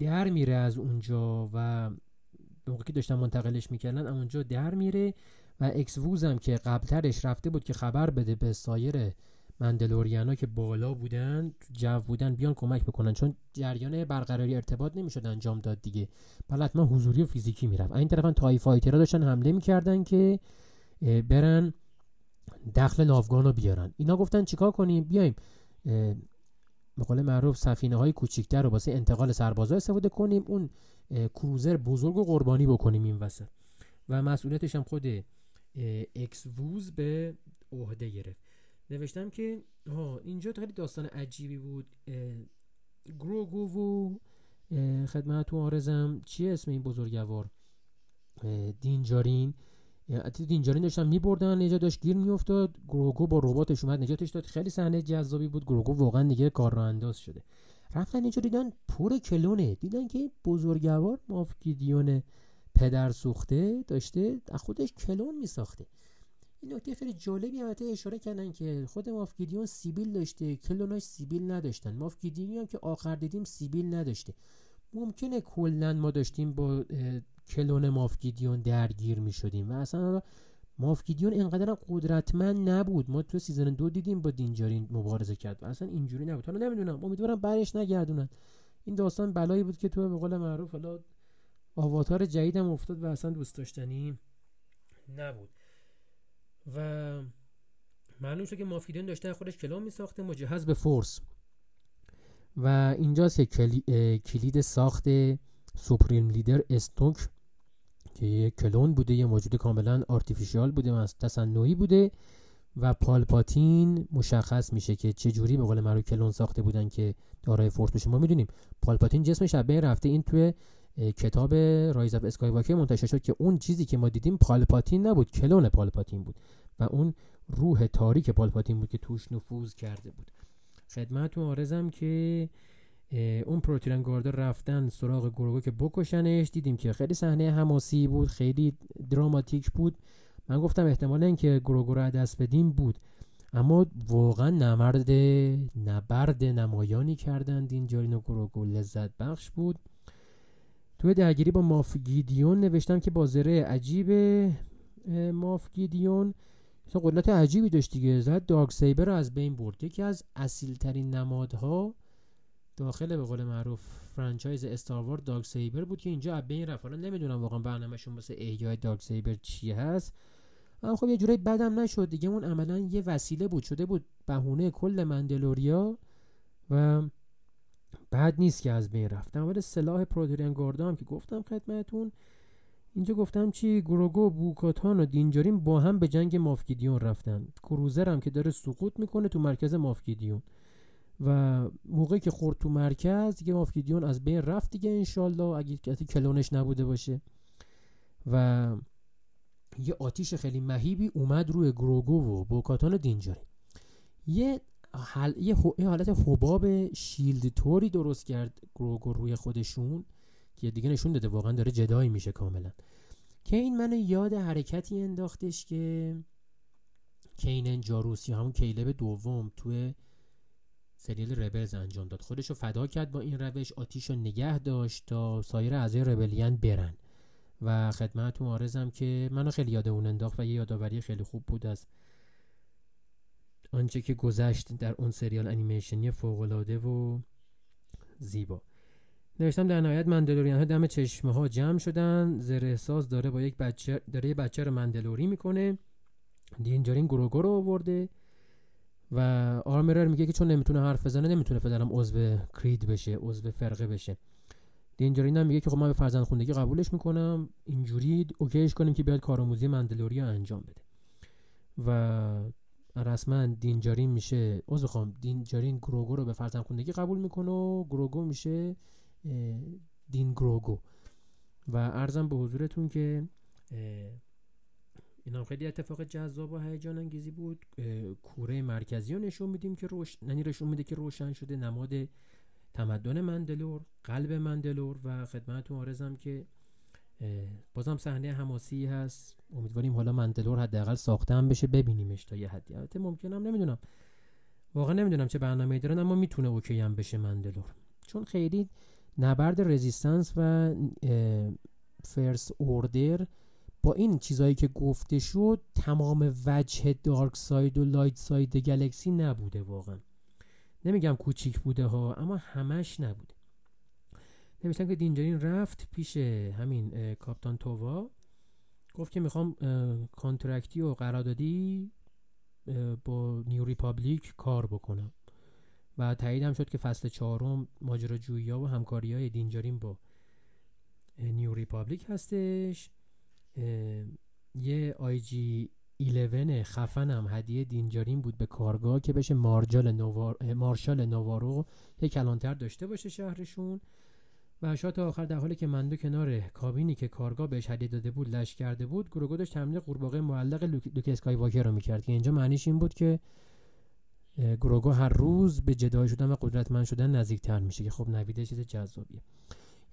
در میره از اونجا و موقعی که داشتن منتقلش می‌کردن اونجا در میره و اکس ووزم که قبلترش رفته بود که خبر بده به سایر مندلوریانا که بالا بودن جو بودن بیان کمک بکنن. چون جریان برقراری ارتباط نمی‌شد انجام داد دیگه. بله حتما حضوری و فیزیکی می‌رفت. این طرفا تای فایترها داشتن حمله می‌کردن که برن دخل ناوگان رو بیارن. اینا گفتن چیکار کنیم؟ بیایم قول معروف سفینه های کوچیکتر رو واسه انتقال سربازا استفاده کنیم. اون کروزر بزرگ و قربانی بکنیم این وسط. و مسئولیتش هم خود اکس ووز به عهده گرفت. نوشتم که ها اینجا خیلی داستان عجیبی بود. گروگو و خدمت آرزم چیه اسم این بزرگوار؟ دینجارین. دینجارین داشتن میبردن نجات داشت گیر میافتاد. گروگو با رباتش اومد نجاتش داد. خیلی صحنه جذابی بود. گروگو واقعا دیگه کار را انداز شده. رفتن اینجا دیدن پر کلونه. دیدن که بزرگوار مافگیدیون پدر سوخته داشته خودش کلون میساخته. این نکته خیلی جالبی البته اشاره کردن که خود مافگیدیون سیبیل داشته کلوناش سیبیل نداشتن. مافگیدیون که آخر دیدیم سیبیل نداشته. ممکنه کلا ما داشتیم با کلون مافگیدیون درگیر می شدیم و اصلا مافگیدیون اینقدر قدرتمند نبود. ما تو season دو دیدیم با دینجارین مبارزه کرد. اصلا اینجوری نبود. حالا نمی‌دونم. امیدوارم برش نگردونن. این داستان بلایی بود که تو به قول معروف حالا آواتار جدیدم افتاد و اصلا دوست داشتنی نبود. و معلوم شد که مافگیدیون داشته خودش کلام می ساخته مجهز به Force. و اینجاست کلید ساخت Supreme Leader اسنوک که یه کلون بوده یه موجود کاملا artificial بوده و تصنعی بوده و پالپاتین مشخص میشه که چه جوری به قول معروف کلون ساخته بودن که دارای فورس بشه. ما می‌دونیم پالپاتین جسمش از رفته این توی کتاب رایز اپ اسکای واکر منتشر شد که اون چیزی که ما دیدیم پالپاتین نبود کلون پالپاتین بود و اون روح تاریک پالپاتین بود که توش نفوذ کرده بود. خدمتتون آرزم که اون پروتیرنگاردا رفتن سراغ گروگو که بکشنش. دیدیم که خیلی صحنه حماسی بود خیلی دراماتیک بود. من گفتم احتمال اینکه گروگو رو دست بدیم بود. اما واقعا نمرد نبرد نمایانی کردند این جارین و گروگو لذت بخش بود. توی درگیری با مافگیدیون نوشتم که با زره عجیب مافگیدیون قدرت عجیبی داشت دیگه. زد دارک سیبر رو از بین برد. یکی از اصیل ترین نمادها داخل به قول معروف فرانچایز استاروار دارک سیبر بود که اینجا از بین رفت. حالا نمی‌دونم واقعا برنامهشون واسه احیای دارک سیبر چی هست. اما خب یه جورایی بدم نشد. دیگه اون عملا یه وسیله بود. شده بود بهونه کل مندلوریا و بعد نیست که از بین رفت. در سلاح پروتریان گاردام که گفتم خدمتون اینجا گفتم چی؟ گروگو بوکاتان و دینجارین با هم به جنگ مافگیدیون رفتن. کروزر هم که داره سقوط می‌کنه تو مرکز مافگیدیون. و موقعی که خورد تو مرکز دیگه مافگیدیون از بین رفت دیگه انشالله اگه کلونش نبوده باشه. و یه آتیش خیلی مهیبی اومد روی گروگو و بوکاتان و دینجارین یه حل... یه, حالت حباب شیلد توری درست کرد گروگو روی خودشون که دیگه نشون داده واقعا داره جدایی میشه کاملا. که این منو یاد حرکتی انداختش که کینن جاروسی همون کیلب دوم توی سریال ربلز انجام داد. خودشو فدا کرد با این روش آتیش رو نگه داشت تا سایر اعضای ربلیان برن. و خدمتتون آرزم که منو خیلی یاد اون انداخت و یه یادآوری خیلی خوب بود از آنچه که گذشت در اون سریال انیمیشنی فوقالعاده و زیبا. نوشتم در نهایت مندلوریان ها دم چشمه ها جمع شدن. زره ساز داره با یک بچه داره یه بچه رو مندلوری می‌کنه. دینجارین گروگو رو آورده. و آرمرر میگه که چون نمی‌تونه حرف بزنه نمی‌تونه پدرم عضو کرید بشه عضو فرقه بشه. دینجرین هم میگه که خب من به فرزند خوندگی قبولش می‌کنم. اینجوری اوکیش کنیم که بیاد کارآموزی مندلوری انجام بده. و رسما دینجارین میشه از بخوام دینجارین گروگو رو به فرزند خوندگی قبول می‌کنه و گروگو میشه دین گروگو. و ارزم به حضورتون که این هم خیلی اتفاق جذاب و هیجان انگیزی بود. کوره مرکزی رو نشون میدیم که روش... ننی نشون میده که روشن شده. نماد تمدن مندلور قلب مندلور و خدمتتون عرضم که بازم صحنه حماسی هست. امیدواریم حالا مندلور حداقل ساخته هم بشه. ببینیمش تا یه حدی. البته ممکنم نمی‌دونم. واقعا نمی‌دونم چه برنامه دارن اما می‌تونه okay هم بشه مندلور. چون خیلی نبرد Resistance و First Order با این چیزهایی که گفته شد تمام وجه dark side و light side galaxy نبوده واقعا. نمیگم کوچیک بوده ها اما همش نبوده. نمیشتن که دینجارین رفت پیش همین Captain تووا. گفت که می‌خوام contract ی و قراردادی با New Republic کار بکنم. و تایید شد که فصل چهارم ماجراجویی ها و همکاری های دینجارین با New Republic هستش. یه IG 11 خفنم هدیه دینجارین بود به کارگاه که بشه مارجال نوار... مارشال نوارو یک کلانتر داشته باشه شهرشون. و shot آخر در حالی که مندو کنار کابینی که کارگاه بهش هدیه داده بود لش کرده بود گروگو داشت تمرین قورباغه معلق لوک, اسکای واکر رو می‌کرد که اینجا معنیش این بود که گروگو هر روز به جدای شدن و قدرتمند شدن نزدیکتر میشه که خب نویده چیز جذابیه.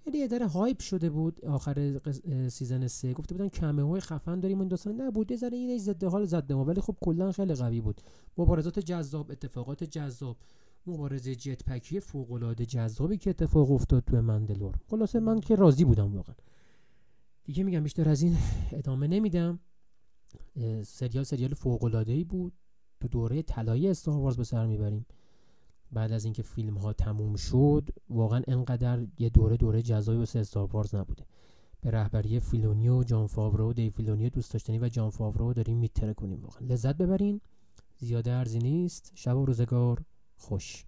یعنی یه ذره hype شده بود آخر سیزن سه. گفته بودن کمه خفن داریم این داستان. نبود یه ذره این ضد حال زد ما ولی خب کلا خیلی قوی بود. مبارزات جذاب اتفاقات جذاب. مبارزه جت پکی فوق العاده جذابی که اتفاق افتاد تو مندلور. خلاصه من که راضی بودم واقعا. دیگه میگم بیشتر از این ادامه نمیدم. سریال سریال فوق العاده ای بود. تو دوره طلایی استار به سر می‌بریم. بعد از اینکه فیلم ها تموم شد واقعا انقدر یه دوره دوره جزایی واسه استار نبوده. به رهبری فیلونی و جان فاورو و دی فیلونی دوست داشتنی و جان فاورو داریم میتره کنیم واقعا. لذت ببرین. زیاده ارزی نیست. شب و روزگار. خوش.